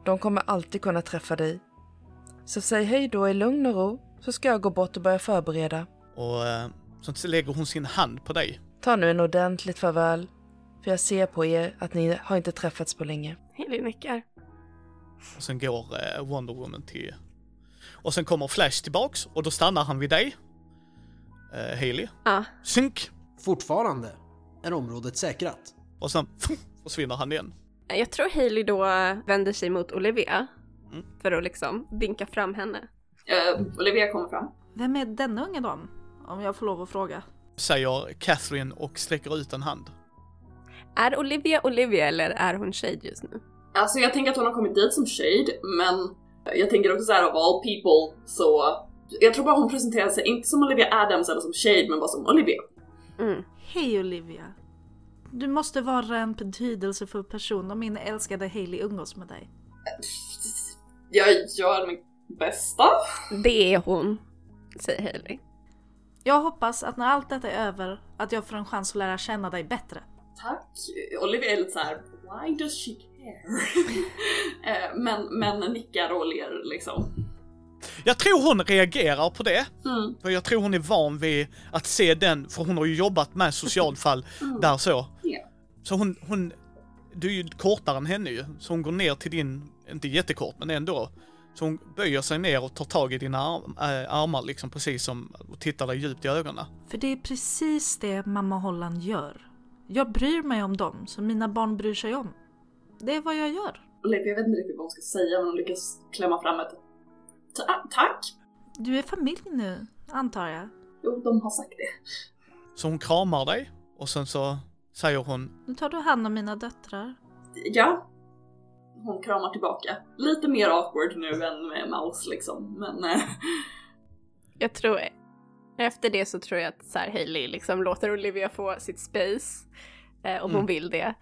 de kommer alltid kunna träffa dig. Så säg hej då i lugn och ro så ska jag gå bort och börja förbereda. Och eh, så lägger hon sin hand på dig. Ta nu en ordentligt farväl. För jag ser på er att ni har inte träffats på länge. Heli nickar. Och sen går eh, Wonder Woman till... Och sen kommer Flash tillbaks och då stannar han vid dig. Eh, Haley. Ja. Synk! Fortfarande är området säkrat. Och sen försvinner han igen. Jag tror Hailey då vänder sig mot Olivia. Mm. För att liksom vinka fram henne. Uh, Olivia kommer fram. Vem är denna unge dam? Om jag får lov att fråga. Säger Catherine och sträcker ut en hand. Är Olivia Olivia eller är hon Shade just nu? Alltså jag tänker att hon har kommit dit som Shade, men jag tänker också såhär av all people så jag tror bara hon presenterar sig inte som Olivia Adams eller som Shade men bara som Olivia. Mm. Hej Olivia. Du måste vara en betydelsefull person om min älskade Hailey umgås med dig. Jag gör mitt bästa. Det är hon, säger Hailey. Jag hoppas att när allt detta är över, att jag får en chans att lära känna dig bättre. Tack. Olivia är lite såhär, why does she care? Eh, men, men nickar och ler liksom. Jag tror hon reagerar på det. Mm. För jag tror hon är van vid att se den, för hon har ju jobbat med socialfall mm. där så. Yeah. Så hon, hon, du är ju kortare än henne ju. Så hon går ner till din, inte jättekort men ändå. Så hon böjer sig ner och tar tag i dina arm, äh, armar liksom precis som, och tittar dig djupt i ögonen. För det är precis det mamma Holland gör. Jag bryr mig om dem som mina barn bryr sig om. Det är vad jag gör. Olivia, jag vet inte riktigt vad hon ska säga men hon lyckas klämma fram ett Ta tack! Du är familj nu, antar jag? Jo, de har sagt det. Så hon kramar dig och sen så säger hon... Nu tar du hand om mina döttrar. Ja. Hon kramar tillbaka. Lite mer awkward nu än med Mouse liksom, men... Äh... Jag tror... Efter det så tror jag att så här, Hailey liksom låter Olivia få sitt space. Eh, om mm. hon vill det.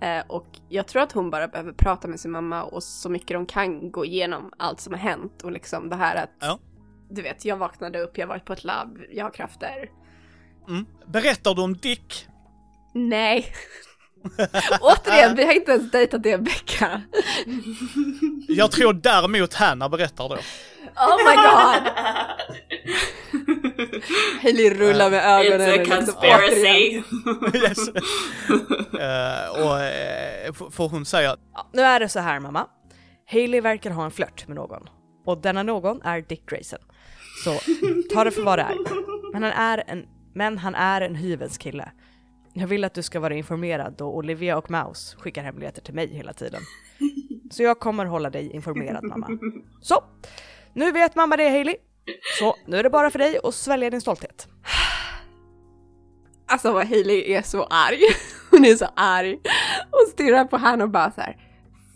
Eh, och jag tror att hon bara behöver prata med sin mamma och så mycket de kan gå igenom allt som har hänt och liksom det här att ja. du vet, jag vaknade upp, jag har varit på ett labb, jag har krafter. Mm. Berättar du om Dick? Nej. Återigen, vi har inte ens dejtat i en vecka. jag tror däremot Hanna berättar då. Oh my god! Hailey rullar med ögonen. It's a conspiracy! yes. uh, och uh, får hon säga... Ja, nu är det så här mamma. Hailey verkar ha en flört med någon. Och denna någon är Dick Grayson. Så ta det för vad det är. Men han är en, men han är en hyvens kille. Jag vill att du ska vara informerad då Olivia och Mouse skickar hemligheter till mig hela tiden. Så jag kommer hålla dig informerad mamma. Så, nu vet mamma det Hailey. Så nu är det bara för dig att svälja din stolthet. Alltså vad Hailey är så arg. Hon är så arg. Hon stirrar på henne och bara så här.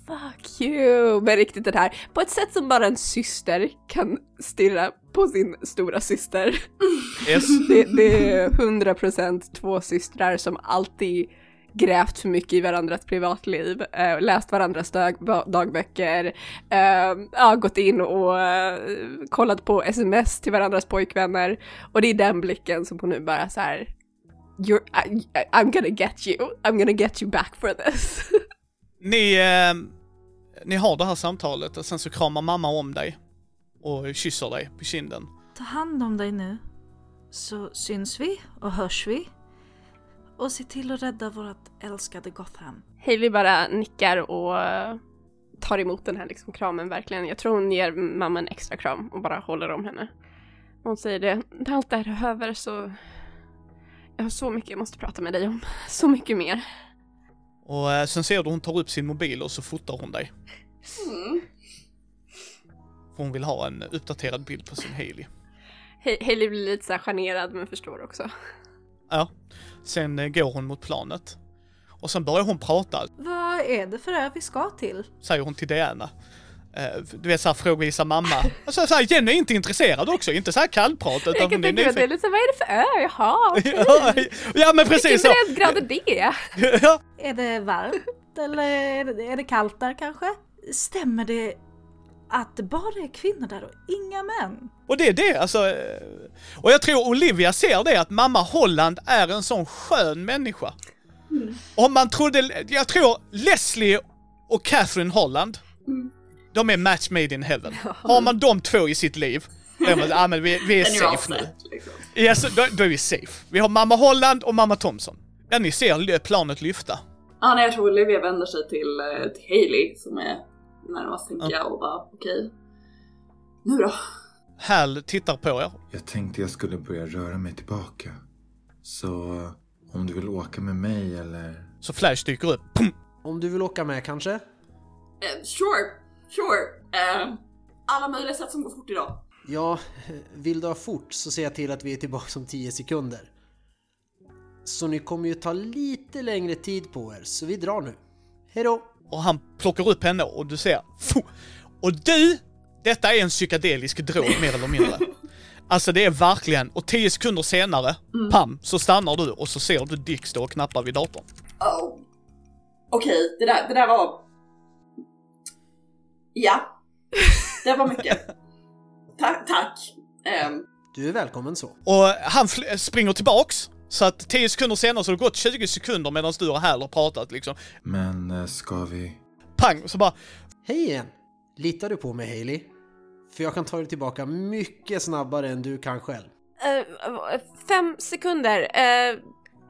fuck you. Men riktigt det här, på ett sätt som bara en syster kan stirra på sin stora syster. Yes. Det, det är 100% två systrar som alltid grävt för mycket i varandras privatliv, eh, läst varandras dag, dagböcker, eh, ja, gått in och eh, kollat på sms till varandras pojkvänner. Och det är den blicken som hon nu bara så här. You're, I, I'm gonna get you, I'm gonna get you back for this. Ni, eh, ni har det här samtalet och sen så kramar mamma om dig och kysser dig på kinden. Ta hand om dig nu. Så syns vi och hörs vi. Och se till att rädda vårt älskade Gotham. Hailey bara nickar och eh, tar emot den här liksom kramen verkligen. Jag tror hon ger mamma en extra kram och bara håller om henne. Hon säger det, när allt det här är över så... Jag har så mycket jag måste prata med dig om. Så mycket mer. Och eh, sen ser du hon tar upp sin mobil och så fotar hon dig. Mm. Hon vill ha en uppdaterad bild på sin Hailey. Ha- Hailey blir lite så här generad men förstår också. Ja. Sen eh, går hon mot planet. Och sen börjar hon prata, Vad är det för ö vi ska till? säger hon till Diana. Eh, du vet såhär frågvisa mamma. Alltså såhär genuint intresserad också, inte såhär kallprat utan hon är är nyfiken. lite vad är det för ö? Jaha, okej. ja men precis så. Vilken breddgrad är det? Ja. Är det varmt eller är det, är det kallt där kanske? Stämmer det att det bara är kvinnor där och inga män? Och det är det, alltså. eh, Och jag tror Olivia ser det, att mamma Holland är en sån skön människa. Om man trodde, jag tror Leslie och Catherine Holland, de är match made in heaven. Har man de två i sitt liv, då är man, ah, men vi, vi är safe nu. set, liksom. Ja, då, då är vi safe. Vi har mamma Holland och mamma Thompson. Ja, ni ser planet lyfta. Ja, nej, jag tror Olivia vänder sig till, eh, till Hailey som är närmast tänker jag och bara okej. Nu då? Hal tittar på er. Jag tänkte jag skulle börja röra mig tillbaka. Så om du vill åka med mig eller... Så Flash dyker upp. Pum! Om du vill åka med kanske? Eh, sure, sure. Eh, alla möjliga sätt som går fort idag. Ja, vill du ha fort så ser jag till att vi är tillbaka om 10 sekunder. Så ni kommer ju ta lite längre tid på er, så vi drar nu. Hejdå! Och han plockar upp henne och du ser... Och du! Detta är en psykedelisk drog mer eller mindre. Alltså det är verkligen, och tio sekunder senare, pam, så stannar du och så ser du Dick stå och knappa vid datorn. Oh. Okej, det, där, det där var... Ja. Det var mycket. Ta- tack. Ehm, Du är välkommen så. Och han springer tillbaks, så att 10 sekunder senare så har det gått 20 sekunder medan du och Hal har pratat liksom. Men eh, ska vi... Pang, så bara... Hej igen! Litar du på mig Hailey? För jag kan ta dig tillbaka mycket snabbare än du kan själv. Eh, fem sekunder. Uh,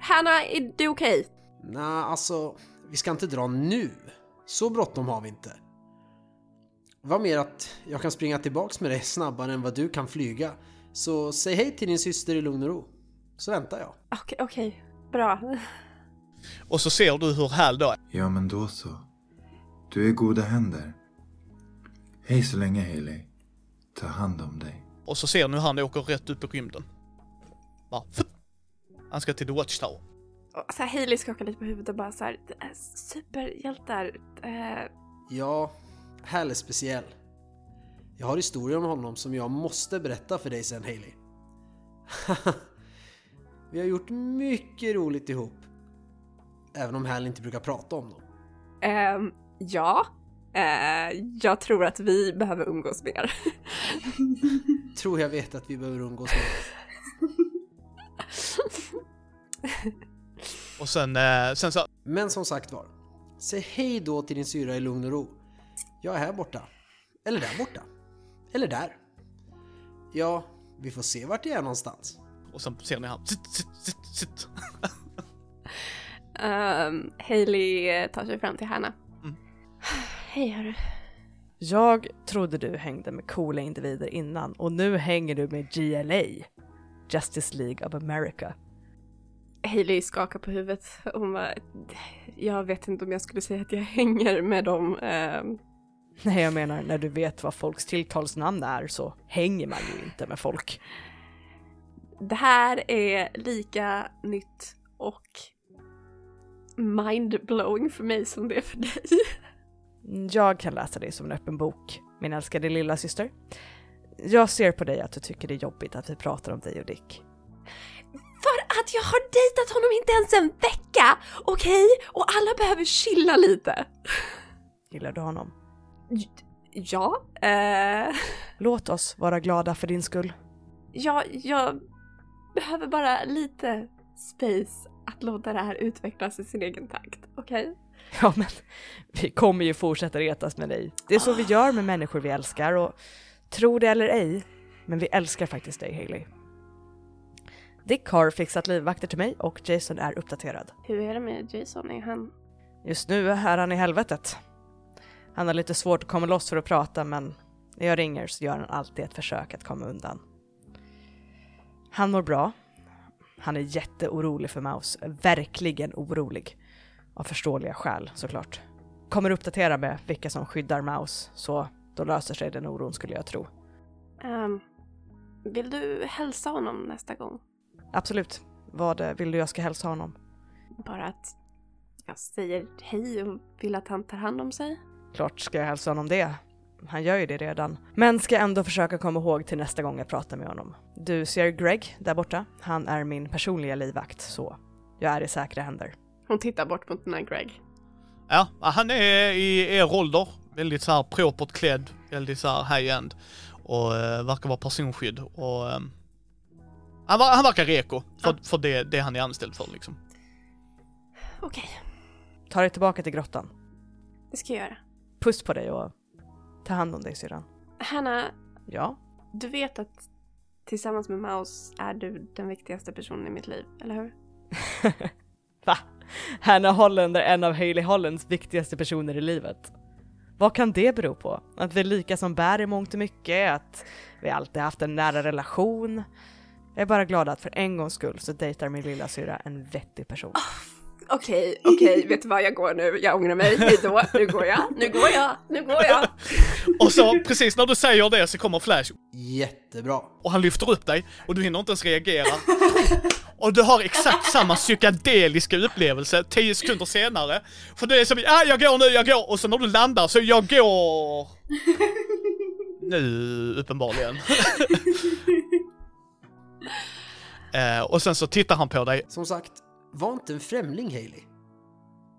Hanna, är du okej? Nej, alltså, vi ska inte dra nu. Så bråttom har vi inte. Vad mer att jag kan springa tillbaks med dig snabbare än vad du kan flyga. Så säg hej till din syster i lugn och ro. Så väntar jag. Okej, okej. Bra. Och så ser du hur Hal då... Ja, men då så. Du är i goda händer. Hej så länge, Hailey. Ta hand om dig. Och så ser ni hur han åker rätt upp i rymden. Bara... Han ska till The Watchtower. Och Så här, Hailey skakar lite på huvudet och bara så här, "Det är superhjältar. Eh, Ja, Hal är speciell. Jag har historier om honom som jag måste berätta för dig sen Hailey. Vi har gjort mycket roligt ihop. Även om Hal inte brukar prata om dem. ehm, ja. Eh, jag tror att vi behöver umgås mer. Tror jag vet att vi behöver umgås med. Och sen, eh, sen så... Men som sagt var, säg hej då till din syra i lugn och ro. Jag är här borta. Eller där borta. Eller där. Ja, vi får se vart jag är någonstans. Och sen ser ni han... Sitt, sitt, sitt, sitt. Um, Hailey tar sig fram till Hanna. Mm. Hej hörru. Jag trodde du hängde med coola individer innan och nu hänger du med GLA. Justice League of America. Hailey skakar på huvudet. Hon bara, jag vet inte om jag skulle säga att jag hänger med dem. ehm, Nej, jag menar när du vet vad folks tilltalsnamn är så hänger man ju inte med folk. Det här är lika nytt och mindblowing för mig som det är för dig. Jag kan läsa dig som en öppen bok, min älskade lilla syster. Jag ser på dig att du tycker det är jobbigt att vi pratar om dig och Dick. För att jag har dejtat honom inte ens en vecka, okej? Och alla behöver chilla lite. Gillar du honom? Ja, eh, Låt oss vara glada för din skull. ja, jag behöver bara lite space att låta det här utvecklas i sin egen takt, okej? Ja men, vi kommer ju fortsätta retas med dig. Det är så vi gör med människor vi älskar och tro det eller ej, men vi älskar faktiskt dig Hailey. Dick har fixat livvakter till mig och Jason är uppdaterad. Hur är det med Jason? Är han... Just nu är han i helvetet. Han har lite svårt att komma loss för att prata men när jag ringer så gör han alltid ett försök att komma undan. Han mår bra. Han är jätteorolig för Maus, verkligen orolig. Av förståeliga skäl såklart. Kommer uppdatera med vilka som skyddar Maus så då löser sig den oron skulle jag tro. Ehm, vill du hälsa honom nästa gång? Absolut. Vad eh, vill du jag ska hälsa honom? Bara att jag säger hej och vill att han tar hand om sig? Klart ska jag hälsa honom det. Han gör ju det redan. Men ska ändå försöka komma ihåg till nästa gång jag pratar med honom. Du ser Greg där borta. Han är min personliga livvakt, så jag är i säkra händer. Hon tittar bort mot den här Greg. Ja, han är i er ålder. Väldigt så här propert klädd, väldigt så här high-end. Och eh, verkar vara personskydd och... ehm, han, ver- han verkar reko för, för det, det han är anställd för liksom. Okej, Ta dig tillbaka till grottan. det ska jag göra. Puss på dig och ta hand om dig syrran. Hanna, Ja, du vet att tillsammans med Maus är du den viktigaste personen i mitt liv, eller hur? Va? Hanna Holland är en av Hailey Hollands viktigaste personer i livet. Vad kan det bero på? Att vi är lika som bär i mångt och mycket? Att vi alltid haft en nära relation? Jag är bara glad att för en gångs skull så dejtar min lilla syra en vettig person. Okej, okej, vet du vad, jag går nu, jag ångrar mig, hejdå, nu går jag, nu går jag, nu går jag. Och så precis när du säger det så kommer Flash Jättebra. och han lyfter upp dig och du hinner inte ens reagera. Och du har exakt samma psykedeliska upplevelse tio sekunder senare. För det är som, ja jag går nu, jag går. Och så när du landar så jag går... Nu, uppenbarligen. eh, och sen så tittar han på dig. Som sagt, var inte en främling Hailey.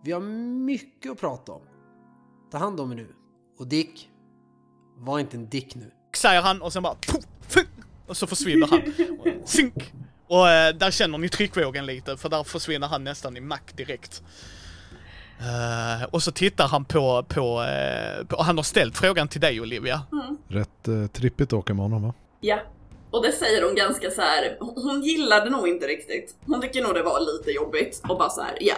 Vi har mycket att prata om. Ta hand om er nu. Och Dick, var inte en dick nu. säger han och sen bara och så försvinner han. Och, Sink! Och eh, där känner ni tryckvågen lite för där försvinner han nästan i mack direkt. Eh, och så tittar han på, på, eh, på, han har ställt frågan till dig Olivia. Rätt eh, trippigt åka med honom va? Ja. Och det säger hon ganska så här. hon gillade nog inte riktigt. Hon tycker nog det var lite jobbigt och bara så här, ja,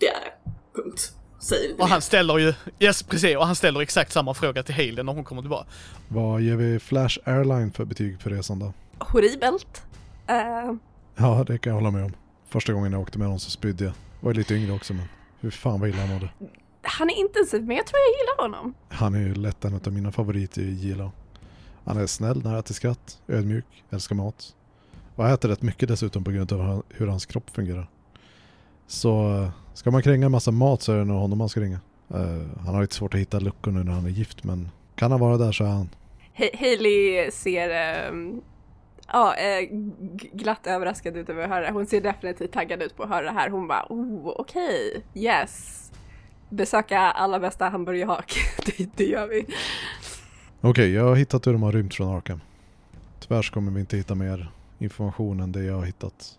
det är det. Punkt. Säger Och han ställer ju, yes precis, och han ställer exakt samma fråga till Hailey när hon kommer tillbaka. Vad ger vi Flash Airline för betyg för resan då? Horribelt. Eh, Ja, det kan jag hålla med om. Första gången jag åkte med honom så spydde jag. Var ju lite yngre också men hur fan vad illa han mådde. han är intensiv, men jag tror jag gillar honom. Han är ju lätt en av mina favoriter i Gila. Han är snäll, nära till skratt, ödmjuk, älskar mat. Och äter rätt mycket dessutom på grund av hur hans kropp fungerar. Så ska man kränga en massa mat så är det nog honom man ska ringa. Eh, han har lite svårt att hitta luckor nu när han är gift men kan han vara där så är han. Hailey ser ehm, ja, eh, glatt överraskad ut över att höra. Hon ser definitivt taggad ut på att höra det här. Hon bara, oh, okej, yes. Besöka alla bästa hamburgerhak. det, det gör vi. Okej, jag har hittat hur de har rymt från Arkham. Tyvärr så kommer vi inte hitta mer information än det jag har hittat.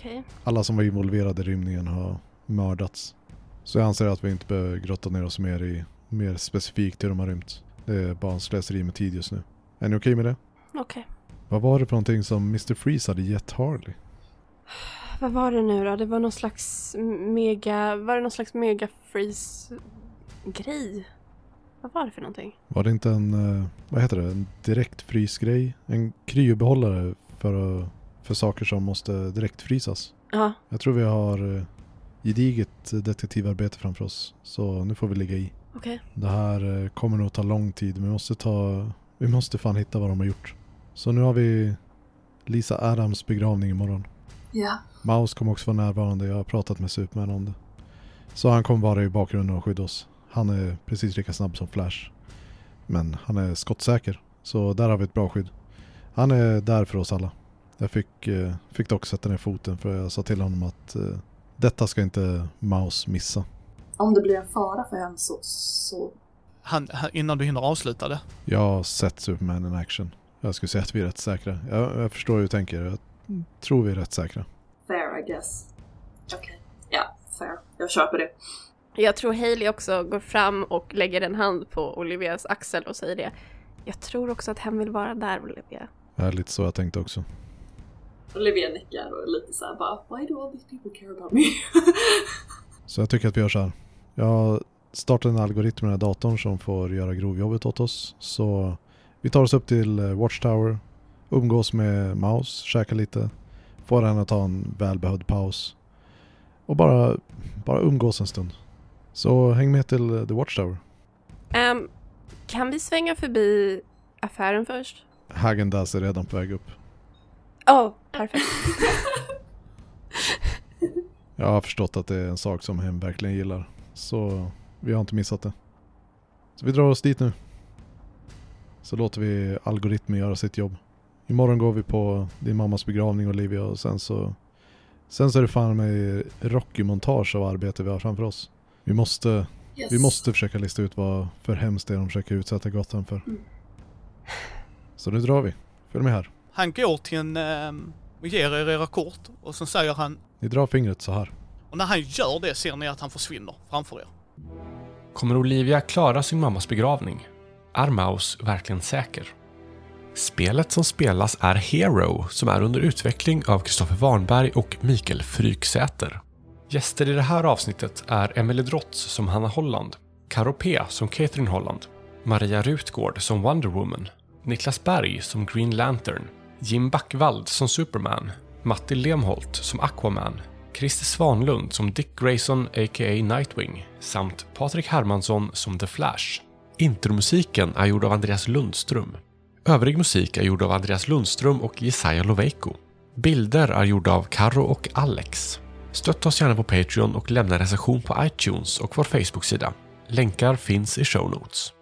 Okej. Alla som var involverade i rymningen har mördats. Så jag anser att vi inte behöver grotta ner oss mer i mer specifikt hur de har rymt. Det är bara en slöseri med tid just nu. Är ni okej med det? Okej. Vad var det för någonting som Mr. Freeze hade gett Harley? Vad var det nu då? Det var någon slags mega, var det någon slags mega freeze grej? Vad var det för någonting? Var det inte en, eh, vad heter det, en direktfrysgrej? En kryobehållare för, att- för saker som måste direktfrysas? Ja, Jag tror vi har eh, gediget detektivarbete framför oss. Så nu får vi ligga i. okej. Det här eh, kommer nog ta lång tid. Vi måste ta, vi måste fan hitta vad de har gjort. Så nu har vi Lisa Adams begravning imorgon. Ja. Maus kommer också vara närvarande. Jag har pratat med Superman om det. Så han kommer vara i bakgrunden och skydda oss. Han är precis lika snabb som Flash. Men han är skottsäker. Så där har vi ett bra skydd. Han är där för oss alla. Jag fick, eh, fick dock sätta ner foten för jag sa till honom att eh, detta ska inte Maus missa. Om det blir en fara för henne så, så Han, han, innan du hinner avsluta det. Jag har sett Superman in action. Jag skulle säga att vi är rätt säkra. Jag, jag förstår hur du tänker. Jag tror vi är rätt säkra. fair I guess. Okej, ja, fair. Jag köper det. Jag tror Hailey också går fram och lägger en hand på Olivias axel och säger det. Jag tror också att hen vill vara där Olivia. Det är lite så jag tänkte också. Olivia nickar och är lite såhär bara Why do all these people care about me? Så jag tycker att vi gör så här. Jag har startat en algoritm i den här datorn som får göra grovjobbet åt oss. Så vi tar oss upp till eh, Watchtower, umgås med Maus, käkar lite, får henne att ta en välbehövd paus och bara, bara umgås en stund. Så häng med till eh, The Watchtower. Ehm, kan vi svänga förbi affären först? Häagen-Dazs är redan på väg upp. Åh, oh, perfekt. Jag har förstått att det är en sak som Hem verkligen gillar. Så vi har inte missat det. Så vi drar oss dit nu. Så låter vi algoritmen göra sitt jobb. Imorgon går vi på din mammas begravning Olivia och sen så Sen så är det fan med Rocky-montage av arbete vi har framför oss. Vi måste, Yes. vi måste försöka lista ut vad för hemskt det är de försöker utsätta Gotham för. Mm. Så nu drar vi. Följ med här. Han går till en... ehm, och ger er era kort och sen säger han... Ni drar fingret så här. Och när han gör det ser ni att han försvinner framför er. Kommer Olivia klara sin mammas begravning? Är Maus verkligen säker? Spelet som spelas är Hero som är under utveckling av Kristoffer Warnberg och Mikael Fryksäter. Gäster i det här avsnittet är Emily Drotz som Hanna Holland, Caro P som Catherine Holland, Maria Rutgård som Wonder Woman, Niklas Berg som Green Lantern, Jim Backvald som Superman, Matti Lemholt som Aquaman, Christer Svanlund som Dick Grayson a.k.a. Nightwing samt Patrik Hermansson som The Flash. Intromusiken är gjord av Andreas Lundström. Övrig musik är gjord av Andreas Lundström och Jesaja Loveiko. Bilder är gjorda av Karo och Alex. Stötta oss gärna på Patreon och lämna recension på iTunes och vår Facebook-sida. Länkar finns i show notes.